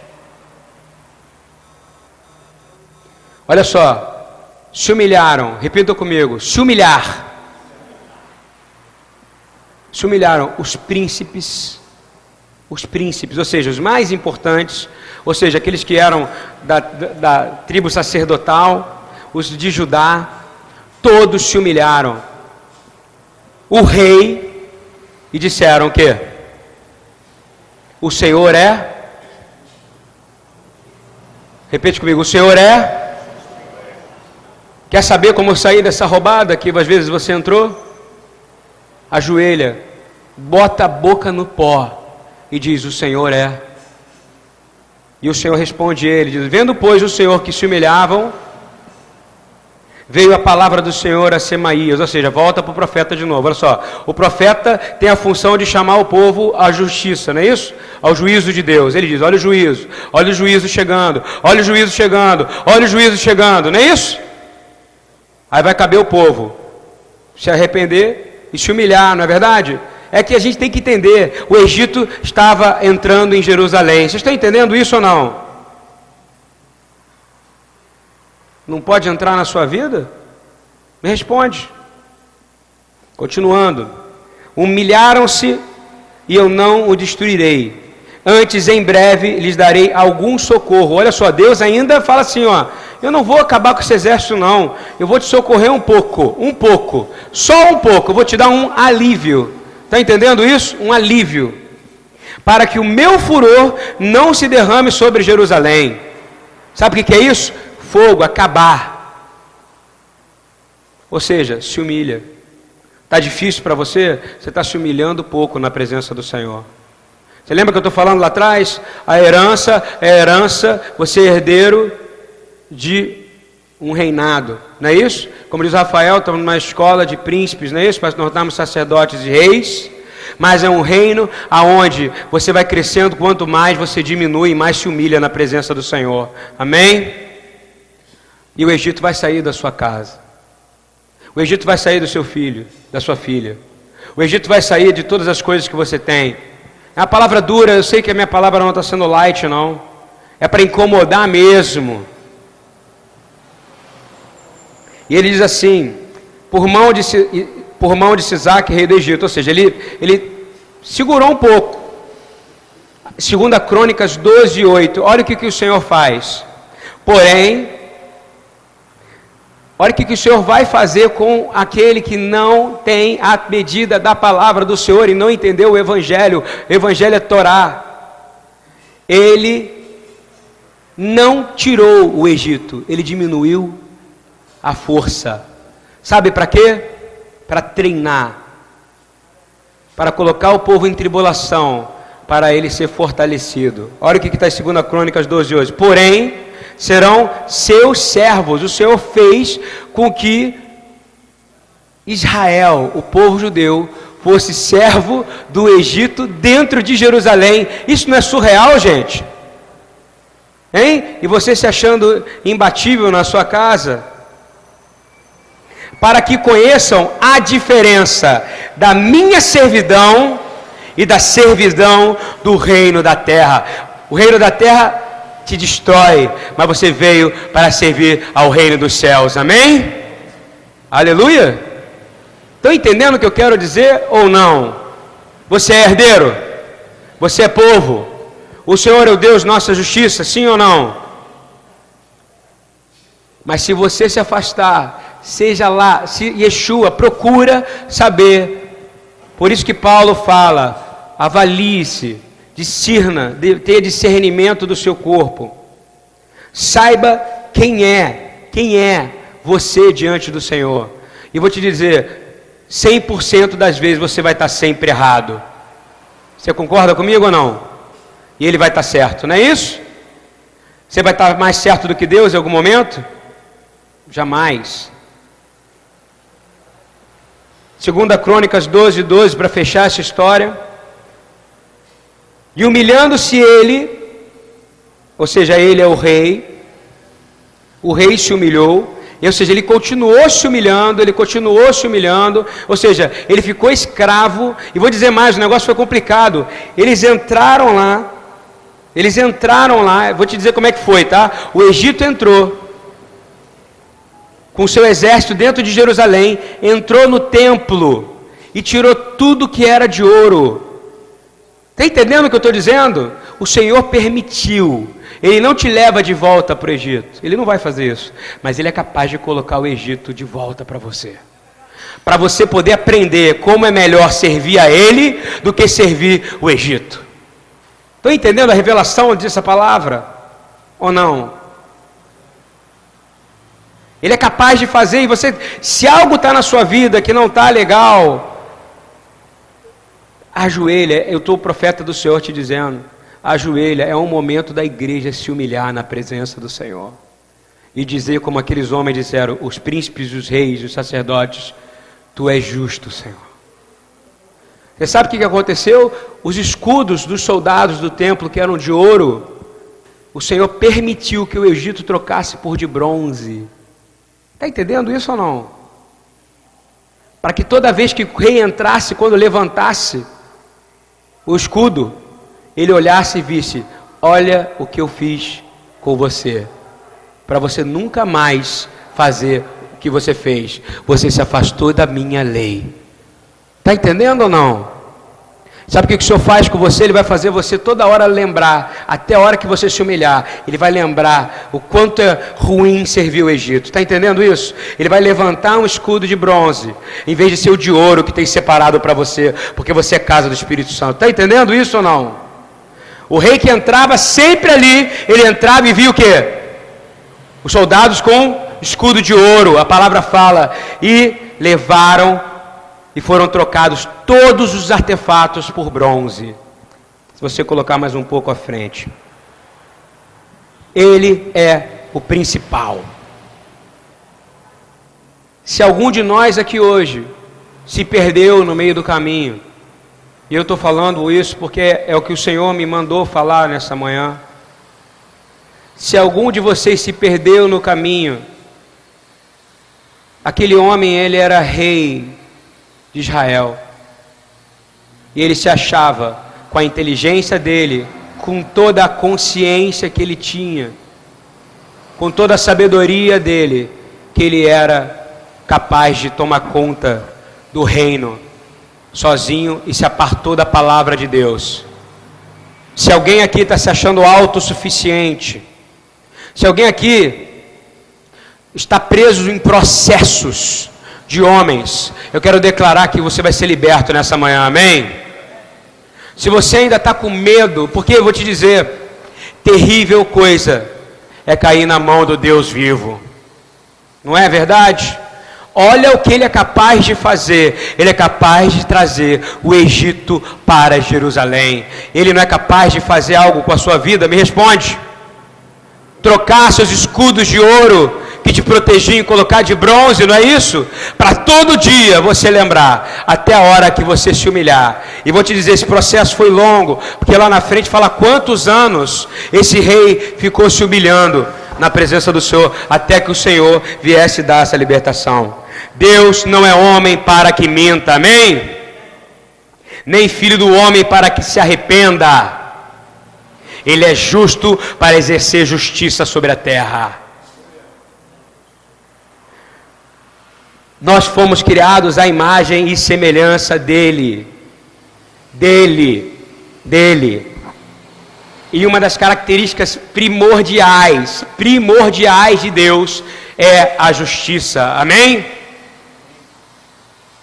Olha só. Se humilharam, repita comigo, se humilhar. Se humilharam. Os príncipes, os príncipes, ou seja, os mais importantes, ou seja, aqueles que eram da, da, da tribo sacerdotal, os de Judá, todos se humilharam. O rei, e disseram o quê? O Senhor é. Repete comigo, o Senhor é Quer saber como sair dessa roubada que às vezes você entrou? Ajoelha, bota a boca no pó e diz: O Senhor é. E o Senhor responde ele, diz: Vendo, pois, o Senhor que se humilhavam, veio a palavra do Senhor a Semaías, ou seja, volta para o profeta de novo. Olha só, o profeta tem a função de chamar o povo à justiça, não é isso? Ao juízo de Deus. Ele diz: Olha o juízo, olha o juízo chegando, olha o juízo chegando, olha o juízo chegando, não é isso? Aí vai caber o povo se arrepender e se humilhar, não é verdade? É que a gente tem que entender: o Egito estava entrando em Jerusalém. Vocês estão entendendo isso ou não? Não pode entrar na sua vida? Me responde. Continuando: Humilharam-se e eu não o destruirei. Antes, em breve, lhes darei algum socorro. Olha só, Deus ainda fala assim: ó, eu não vou acabar com esse exército, não. Eu vou te socorrer um pouco, um pouco, só um pouco. Eu vou te dar um alívio. Está entendendo isso? Um alívio. Para que o meu furor não se derrame sobre Jerusalém. Sabe o que é isso? Fogo, acabar. Ou seja, se humilha. Está difícil para você? Você está se humilhando pouco na presença do Senhor. Você lembra que eu estou falando lá atrás? A herança é herança, você é herdeiro de um reinado, não é isso? Como diz Rafael, estamos numa escola de príncipes, não é isso? Para nos tornarmos sacerdotes e reis, mas é um reino aonde você vai crescendo quanto mais você diminui mais se humilha na presença do Senhor. Amém? E o Egito vai sair da sua casa. O Egito vai sair do seu filho, da sua filha. O Egito vai sair de todas as coisas que você tem. É palavra dura, eu sei que a minha palavra não está sendo light, não. É para incomodar mesmo. E ele diz assim: por mão de, por mão de Sisaque, rei do Egito. Ou seja, ele, ele segurou um pouco. Segunda Crônicas 12, 8. Olha o que, que o Senhor faz. Porém, olha o que, o Senhor vai fazer com aquele que não tem a medida da palavra do Senhor e não entendeu o Evangelho. O Evangelho é Torá. Ele não tirou o Egito, ele diminuiu a força. Sabe para quê? Para treinar. Para colocar o povo em tribulação, para ele ser fortalecido. Olha o que está em 2 Crônicas 12 hoje. Porém, serão seus servos. O Senhor fez com que Israel, o povo judeu, fosse servo do Egito dentro de Jerusalém. Isso não é surreal, gente? Hein? E você se achando imbatível na sua casa? Para que conheçam a diferença da minha servidão e da servidão do reino da terra. O reino da terra te destrói, mas você veio para servir ao reino dos céus. Amém? Aleluia? Estão entendendo o que eu quero dizer ou não? Você é herdeiro? Você é povo? O Senhor é o Deus nossa justiça, sim ou não? Mas se você se afastar, seja lá, se Yeshua procura saber. Por isso que Paulo fala: avalie-se, discirna, tenha discernimento do seu corpo. Saiba quem é, quem é você diante do Senhor. E vou te dizer, 100% das vezes você vai estar sempre errado. Você concorda comigo ou não? e ele vai estar certo, não é isso? Você vai estar mais certo do que Deus em algum momento? Jamais. Segunda Crônicas 12, 12, para fechar essa história. E humilhando-se ele, ou seja, ele é o rei, o rei se humilhou, ou seja, ele continuou se humilhando, ele continuou se humilhando, ou seja, ele ficou escravo, e vou dizer mais, o negócio foi complicado. Eles entraram lá, eles entraram lá, vou te dizer como é que foi, tá? O Egito entrou com seu exército dentro de Jerusalém, entrou no templo e tirou tudo que era de ouro. Está entendendo o que eu estou dizendo? O Senhor permitiu. Ele não te leva de volta para o Egito. Ele não vai fazer isso. Mas Ele é capaz de colocar o Egito de volta para você. Para você poder aprender como é melhor servir a Ele do que servir o Egito. Estão entendendo a revelação dessa palavra? Ou não? Ele é capaz de fazer, e você, se algo está na sua vida que não está legal, ajoelha. Eu estou o profeta do Senhor te dizendo: ajoelha, é um momento da igreja se humilhar na presença do Senhor e dizer, como aqueles homens disseram, os príncipes, os reis, os sacerdotes: Tu és justo, Senhor. Você sabe o que aconteceu? Os escudos dos soldados do templo, que eram de ouro, o Senhor permitiu que o Egito trocasse por de bronze. Está entendendo isso ou não? Para que toda vez que o rei entrasse, quando levantasse o escudo, ele olhasse e visse: Olha o que eu fiz com você, para você nunca mais fazer o que você fez. Você se afastou da minha lei. Está entendendo ou não? Sabe o que o Senhor faz com você? Ele vai fazer você toda hora lembrar, até a hora que você se humilhar, Ele vai lembrar o quanto é ruim servir o Egito. Está entendendo isso? Ele vai levantar um escudo de bronze, em vez de ser o de ouro que tem separado para você, porque você é casa do Espírito Santo. Está entendendo isso ou não? O rei que entrava sempre ali, ele entrava e via o que? Os soldados com escudo de ouro, a palavra fala, e levaram e foram trocados todos os artefatos por bronze. Se você colocar mais um pouco à frente, ele é o principal. Se algum de nós aqui hoje se perdeu no meio do caminho, e eu estou falando isso porque é o que o Senhor me mandou falar nessa manhã. Se algum de vocês se perdeu no caminho, aquele homem ele era rei, de Israel. E ele se achava, com a inteligência dele, com toda a consciência que ele tinha, com toda a sabedoria dele, que ele era capaz de tomar conta do reino sozinho e se apartou da palavra de Deus. Se alguém aqui está se achando autossuficiente, se alguém aqui está preso em processos de homens. Eu quero declarar que você vai ser liberto nessa manhã, amém? Se você ainda está com medo, porque eu vou te dizer, terrível coisa é cair na mão do Deus vivo, não é verdade? Olha o que ele é capaz de fazer. Ele é capaz de trazer o Egito para Jerusalém. Ele não é capaz de fazer algo com a sua vida? Me responde. Trocar seus escudos de ouro que te protegia em colocar de bronze, não é isso? Para todo dia você lembrar, até a hora que você se humilhar. E vou te dizer, esse processo foi longo, porque lá na frente fala quantos anos esse rei ficou se humilhando na presença do Senhor, até que o Senhor viesse dar essa libertação. Deus não é homem para que minta, amém? Nem filho do homem para que se arrependa. Ele é justo para exercer justiça sobre a terra. Nós fomos criados à imagem e semelhança dele. Dele. Dele. E uma das características primordiais, primordiais de Deus é a justiça. Amém?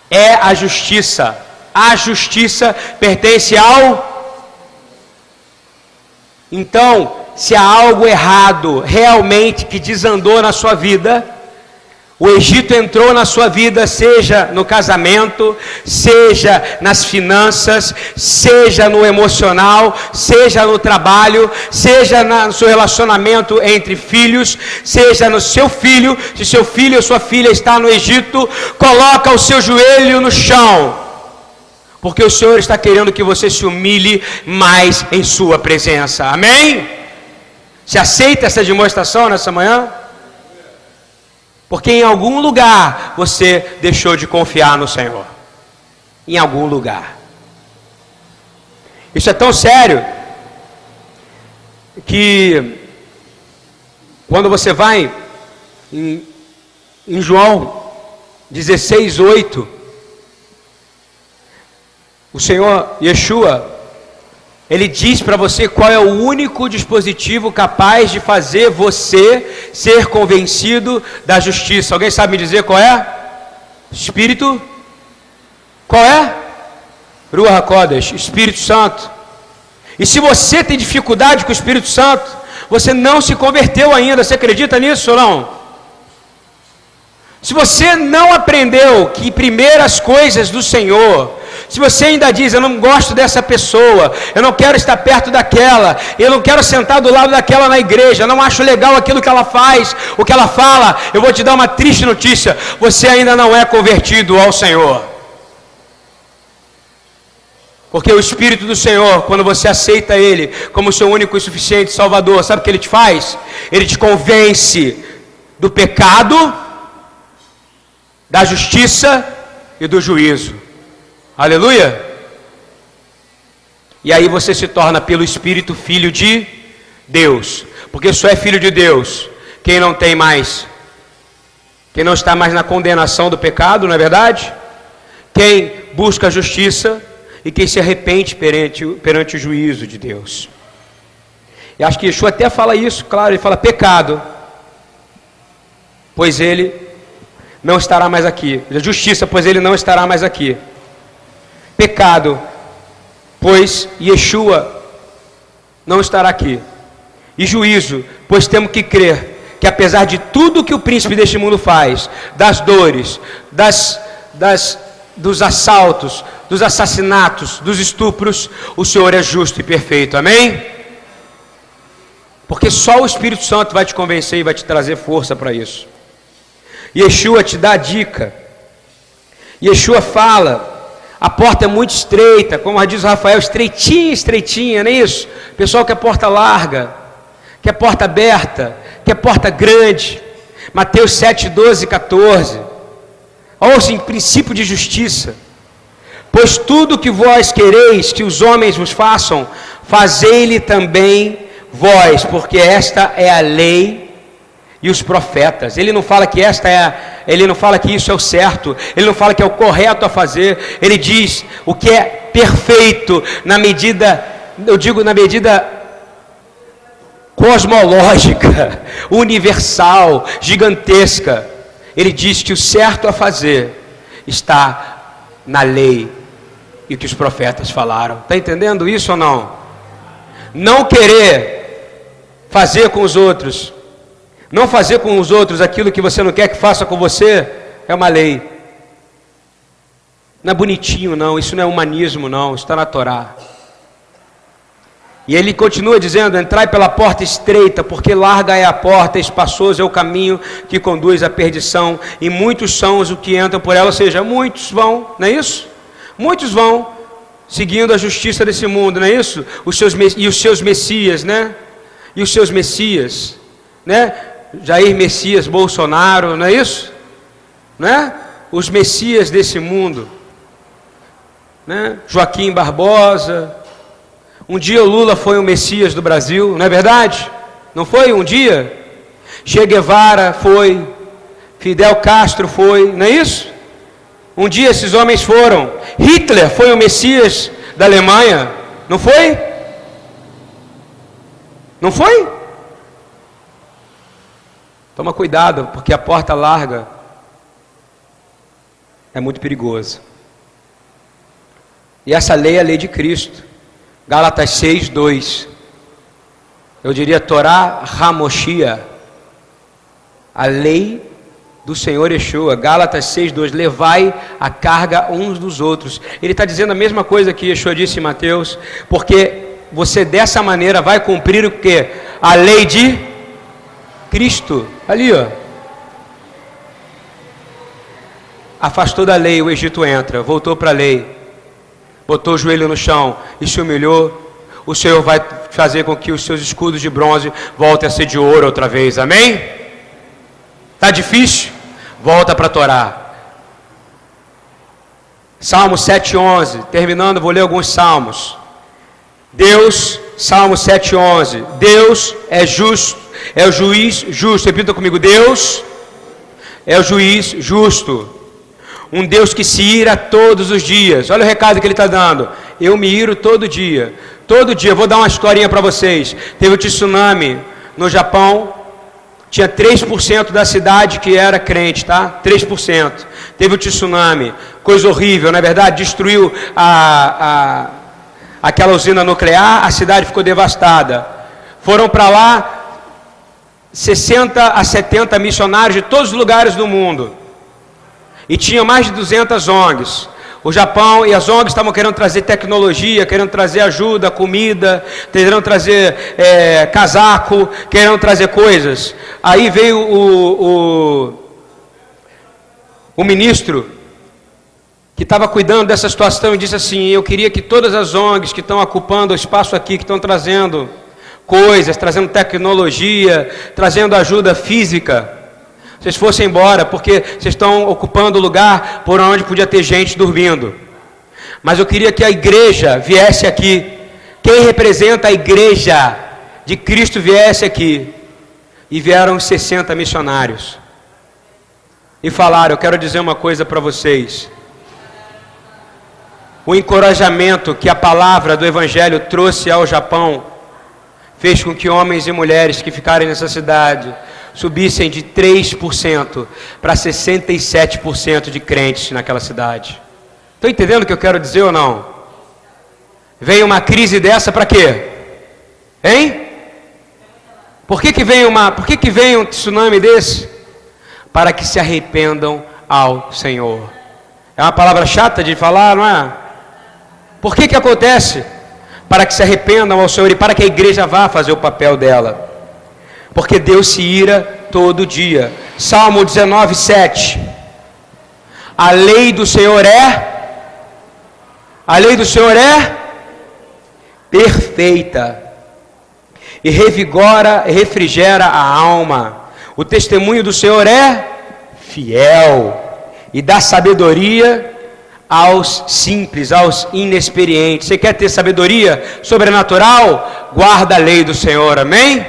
É a justiça. A justiça pertence ao então, se há algo errado realmente que desandou na sua vida, o Egito entrou na sua vida, seja no casamento, seja nas finanças, seja no emocional, seja no trabalho, seja no seu relacionamento entre filhos, seja no seu filho. Se seu filho ou sua filha está no Egito, coloca o seu joelho no chão porque o Senhor está querendo que você se humilhe mais em Sua presença. Amém? Se aceita essa demonstração nessa manhã? Porque em algum lugar você deixou de confiar no Senhor. Em algum lugar. Isso é tão sério que quando você vai em, em João 16, 8 o Senhor Yeshua, ele diz para você qual é o único dispositivo capaz de fazer você ser convencido da justiça. Alguém sabe me dizer qual é? Espírito? Qual é? Ruach HaKodesh, Espírito Santo. E se você tem dificuldade com o Espírito Santo, você não se converteu ainda, você acredita nisso ou não? Se você não aprendeu que primeiras coisas do Senhor se você ainda diz, eu não gosto dessa pessoa, eu não quero estar perto daquela, eu não quero sentar do lado daquela na igreja, eu não acho legal aquilo que ela faz, o que ela fala, eu vou te dar uma triste notícia: você ainda não é convertido ao Senhor. Porque o Espírito do Senhor, quando você aceita Ele como seu único e suficiente Salvador, sabe o que Ele te faz? Ele te convence do pecado, da justiça e do juízo. Aleluia! E aí você se torna pelo Espírito filho de Deus, porque só é filho de Deus quem não tem mais, quem não está mais na condenação do pecado, não é verdade? Quem busca a justiça e quem se arrepende perante, perante o juízo de Deus. E acho que Yeshua até fala isso, claro, ele fala pecado, pois ele não estará mais aqui. Justiça, pois ele não estará mais aqui pecado, pois Yeshua não estará aqui. E juízo, pois temos que crer que apesar de tudo que o príncipe deste mundo faz, das dores, das, das, dos assaltos, dos assassinatos, dos estupros, o Senhor é justo e perfeito. Amém? Porque só o Espírito Santo vai te convencer e vai te trazer força para isso. Yeshua te dá a dica. Yeshua fala a porta é muito estreita, como diz o Rafael, estreitinha, estreitinha, não é isso? Pessoal quer porta larga, quer porta aberta, quer porta grande. Mateus 7, 12 e 14. Ouça em princípio de justiça. Pois tudo que vós quereis que os homens vos façam, fazei-lhe também vós, porque esta é a lei e os profetas. Ele não fala que esta é, ele não fala que isso é o certo, ele não fala que é o correto a fazer. Ele diz o que é perfeito na medida, eu digo na medida cosmológica, universal, gigantesca. Ele diz que o certo a fazer está na lei e que os profetas falaram. Está entendendo isso ou não? Não querer fazer com os outros não fazer com os outros aquilo que você não quer que faça com você é uma lei. Não é bonitinho, não. Isso não é humanismo, não. Está na Torá. E ele continua dizendo: Entrai pela porta estreita, porque larga é a porta, espaçoso é o caminho que conduz à perdição, e muitos são os que entram por ela, ou seja, muitos vão, não é isso? Muitos vão seguindo a justiça desse mundo, não é isso? Os seus, e os seus messias, né? E os seus messias, né? Jair Messias Bolsonaro, não é isso? Né? Os messias desse mundo, né? Joaquim Barbosa, um dia o Lula foi o Messias do Brasil, não é verdade? Não foi um dia? Che Guevara foi, Fidel Castro foi, não é isso? Um dia esses homens foram. Hitler foi o Messias da Alemanha, não foi? Não foi? Toma cuidado, porque a porta larga é muito perigosa. E essa lei é a lei de Cristo. Gálatas 6, 2. Eu diria Torá Ramoshia, a lei do Senhor Yeshua. Gálatas 6, 2. Levai a carga uns dos outros. Ele está dizendo a mesma coisa que Yeshua disse em Mateus, porque você dessa maneira vai cumprir o que? A lei de Cristo. Ali, ó. Afastou da lei, o Egito entra, voltou para a lei botou o joelho no chão e se humilhou, o Senhor vai fazer com que os seus escudos de bronze voltem a ser de ouro outra vez. Amém? Tá difícil? Volta para a Torá. Salmo 7:11, terminando, vou ler alguns salmos. Deus, Salmo 7:11. Deus é justo, é o juiz justo. Repita comigo, Deus é o juiz justo um Deus que se ira todos os dias. Olha o recado que ele está dando. Eu me iro todo dia. Todo dia. Vou dar uma historinha para vocês. Teve o tsunami no Japão. Tinha 3% da cidade que era crente, tá? 3%. Teve o tsunami. Coisa horrível, não é verdade? Destruiu a, a, aquela usina nuclear. A cidade ficou devastada. Foram para lá 60 a 70 missionários de todos os lugares do mundo. E tinha mais de 200 ONGs. O Japão e as ONGs estavam querendo trazer tecnologia, querendo trazer ajuda, comida, querendo trazer é, casaco, querendo trazer coisas. Aí veio o, o, o ministro que estava cuidando dessa situação e disse assim: Eu queria que todas as ONGs que estão ocupando o espaço aqui, que estão trazendo coisas, trazendo tecnologia, trazendo ajuda física, vocês fossem embora, porque vocês estão ocupando o lugar por onde podia ter gente dormindo. Mas eu queria que a igreja viesse aqui. Quem representa a igreja de Cristo viesse aqui. E vieram 60 missionários. E falaram: Eu quero dizer uma coisa para vocês. O encorajamento que a palavra do Evangelho trouxe ao Japão fez com que homens e mulheres que ficarem nessa cidade subissem de 3% para 67% de crentes naquela cidade. Estão entendendo o que eu quero dizer ou não? Vem uma crise dessa para quê? Hein? Por que, que vem uma, por que, que vem um tsunami desse? Para que se arrependam ao Senhor. É uma palavra chata de falar, não é? Por que que acontece? Para que se arrependam ao Senhor e para que a igreja vá fazer o papel dela porque Deus se ira todo dia. Salmo 19, 7. A lei do Senhor é, a lei do Senhor é perfeita, e revigora, refrigera a alma. O testemunho do Senhor é fiel, e dá sabedoria aos simples, aos inexperientes. Você quer ter sabedoria sobrenatural? Guarda a lei do Senhor, amém?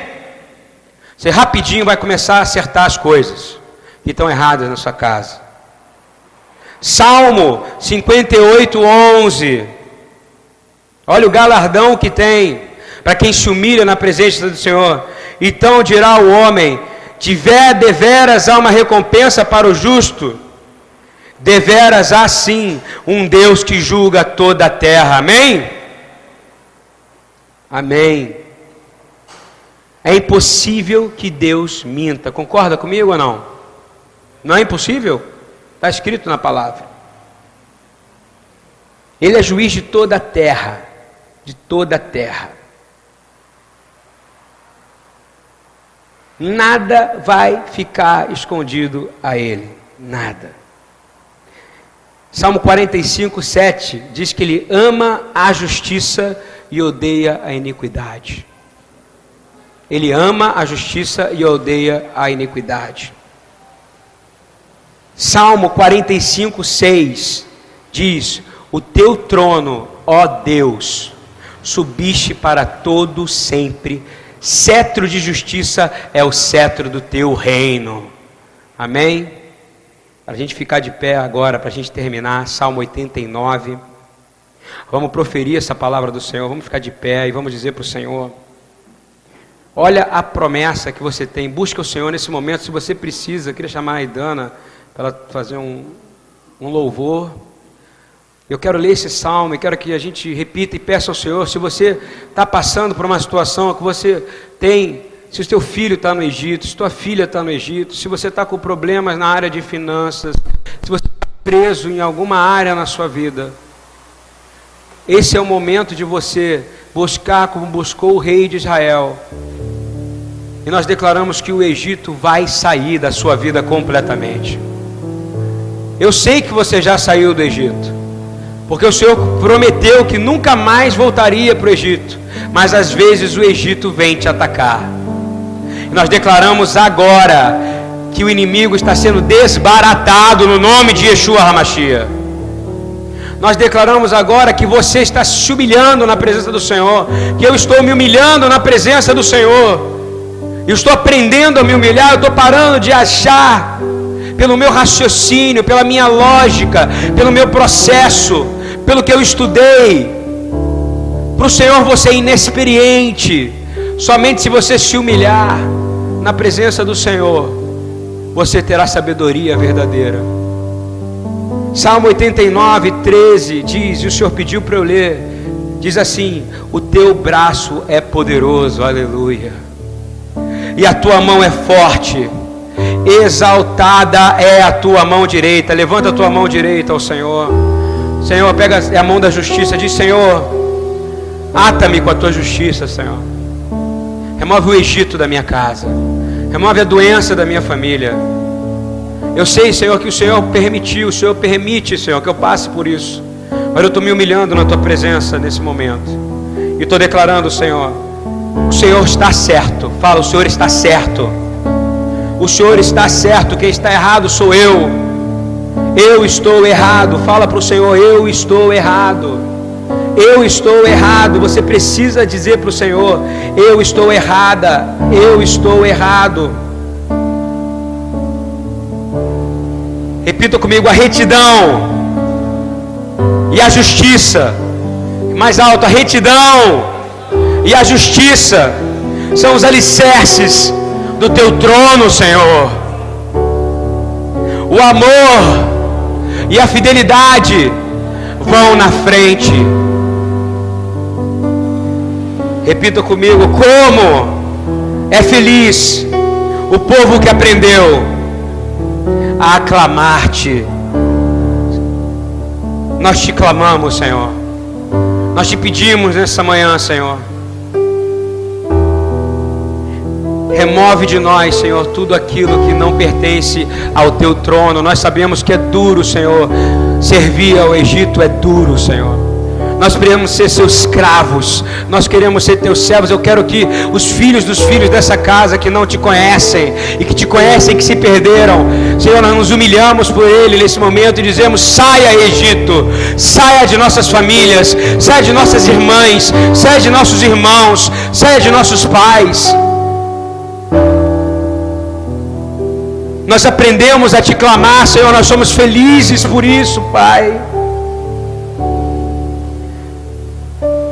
Você rapidinho vai começar a acertar as coisas que estão erradas na sua casa. Salmo 58, 11. Olha o galardão que tem para quem se humilha na presença do Senhor. Então dirá o homem: tiver deveras há uma recompensa para o justo. Deveras há sim um Deus que julga toda a terra. Amém? Amém. É impossível que Deus minta. Concorda comigo ou não? Não é impossível? Está escrito na palavra. Ele é juiz de toda a terra. De toda a terra. Nada vai ficar escondido a ele. Nada. Salmo 45, 7 diz que Ele ama a justiça e odeia a iniquidade. Ele ama a justiça e odeia a iniquidade. Salmo 45, 6 diz: O teu trono, ó Deus, subiste para todo sempre Cetro de justiça é o cetro do teu reino. Amém? Para a gente ficar de pé agora, para a gente terminar, Salmo 89. Vamos proferir essa palavra do Senhor, vamos ficar de pé e vamos dizer para o Senhor: Olha a promessa que você tem, busca o Senhor nesse momento. Se você precisa, queria chamar a Idana para fazer um, um louvor. Eu quero ler esse salmo e quero que a gente repita e peça ao Senhor. Se você está passando por uma situação que você tem, se o seu filho está no Egito, se tua filha está no Egito, se você está com problemas na área de finanças, se você está preso em alguma área na sua vida, esse é o momento de você buscar como buscou o rei de Israel. E nós declaramos que o Egito vai sair da sua vida completamente. Eu sei que você já saiu do Egito. Porque o Senhor prometeu que nunca mais voltaria para o Egito, mas às vezes o Egito vem te atacar. Nós declaramos agora que o inimigo está sendo desbaratado no nome de Yeshua Hamashia. Nós declaramos agora que você está se humilhando na presença do Senhor, que eu estou me humilhando na presença do Senhor. Eu estou aprendendo a me humilhar, eu estou parando de achar pelo meu raciocínio, pela minha lógica, pelo meu processo pelo que eu estudei. Para o Senhor você é inexperiente. Somente se você se humilhar na presença do Senhor, você terá sabedoria verdadeira. Salmo 89, 13 diz, e o Senhor pediu para eu ler, diz assim: O teu braço é poderoso, aleluia, e a tua mão é forte, exaltada é a tua mão direita. Levanta a tua mão direita ao Senhor. Senhor, pega a mão da justiça, diz: Senhor, ata-me com a tua justiça, Senhor. Remove o Egito da minha casa, remove a doença da minha família. Eu sei, Senhor, que o Senhor permitiu, o Senhor permite, Senhor, que eu passe por isso. Mas eu estou me humilhando na tua presença nesse momento. E estou declarando, Senhor, o Senhor está certo. Fala, o Senhor está certo. O Senhor está certo. Quem está errado sou eu. Eu estou errado. Fala para o Senhor: Eu estou errado. Eu estou errado. Você precisa dizer para o Senhor: Eu estou errada. Eu estou errado. Repita comigo: a retidão e a justiça. Mais alto: a retidão e a justiça são os alicerces do teu trono, Senhor. O amor e a fidelidade vão na frente. Repita comigo: como é feliz o povo que aprendeu a aclamar-te. Nós te clamamos, Senhor. Nós te pedimos nessa manhã, Senhor Remove de nós, Senhor, tudo aquilo que não pertence ao teu trono. Nós sabemos que é duro, Senhor. Servir ao Egito é duro, Senhor. Nós queremos ser seus escravos, nós queremos ser teus servos. Eu quero que os filhos dos filhos dessa casa que não te conhecem e que te conhecem, que se perderam, Senhor, nós nos humilhamos por ele nesse momento e dizemos: saia, Egito, saia de nossas famílias, saia de nossas irmãs, saia de nossos irmãos, saia de nossos pais. Nós aprendemos a te clamar, Senhor, nós somos felizes por isso, Pai.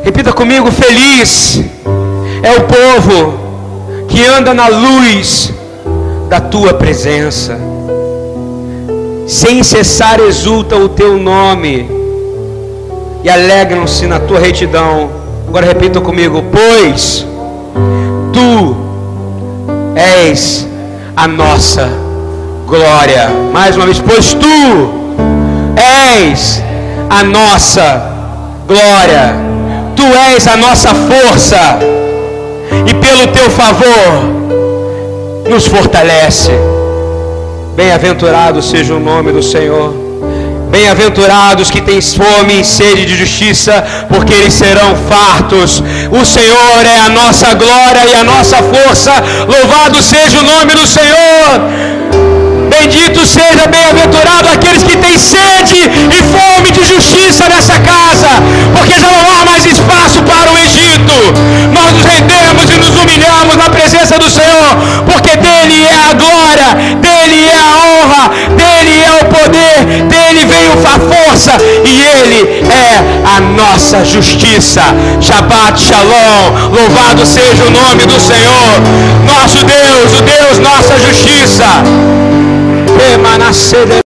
Repita comigo: feliz é o povo que anda na luz da tua presença, sem cessar exulta o teu nome e alegram-se na tua retidão. Agora repita comigo: pois tu és a nossa glória. Mais uma vez, pois tu és a nossa glória, tu és a nossa força, e pelo teu favor nos fortalece. Bem-aventurado seja o nome do Senhor. Bem-aventurados que têm fome e sede de justiça, porque eles serão fartos. O Senhor é a nossa glória e a nossa força. Louvado seja o nome do Senhor. Bendito seja, bem-aventurado aqueles que têm sede e fome de justiça nessa casa, porque já não há mais espaço para o Egito. Nós nos rendemos e nos humilhamos na presença do Senhor, porque dele é a glória, dele é a honra, dele é o poder, dele veio a força e ele é a nossa justiça. Shabbat Shalom, louvado seja o nome do Senhor, nosso Deus, o Deus, nossa justiça. Remanacede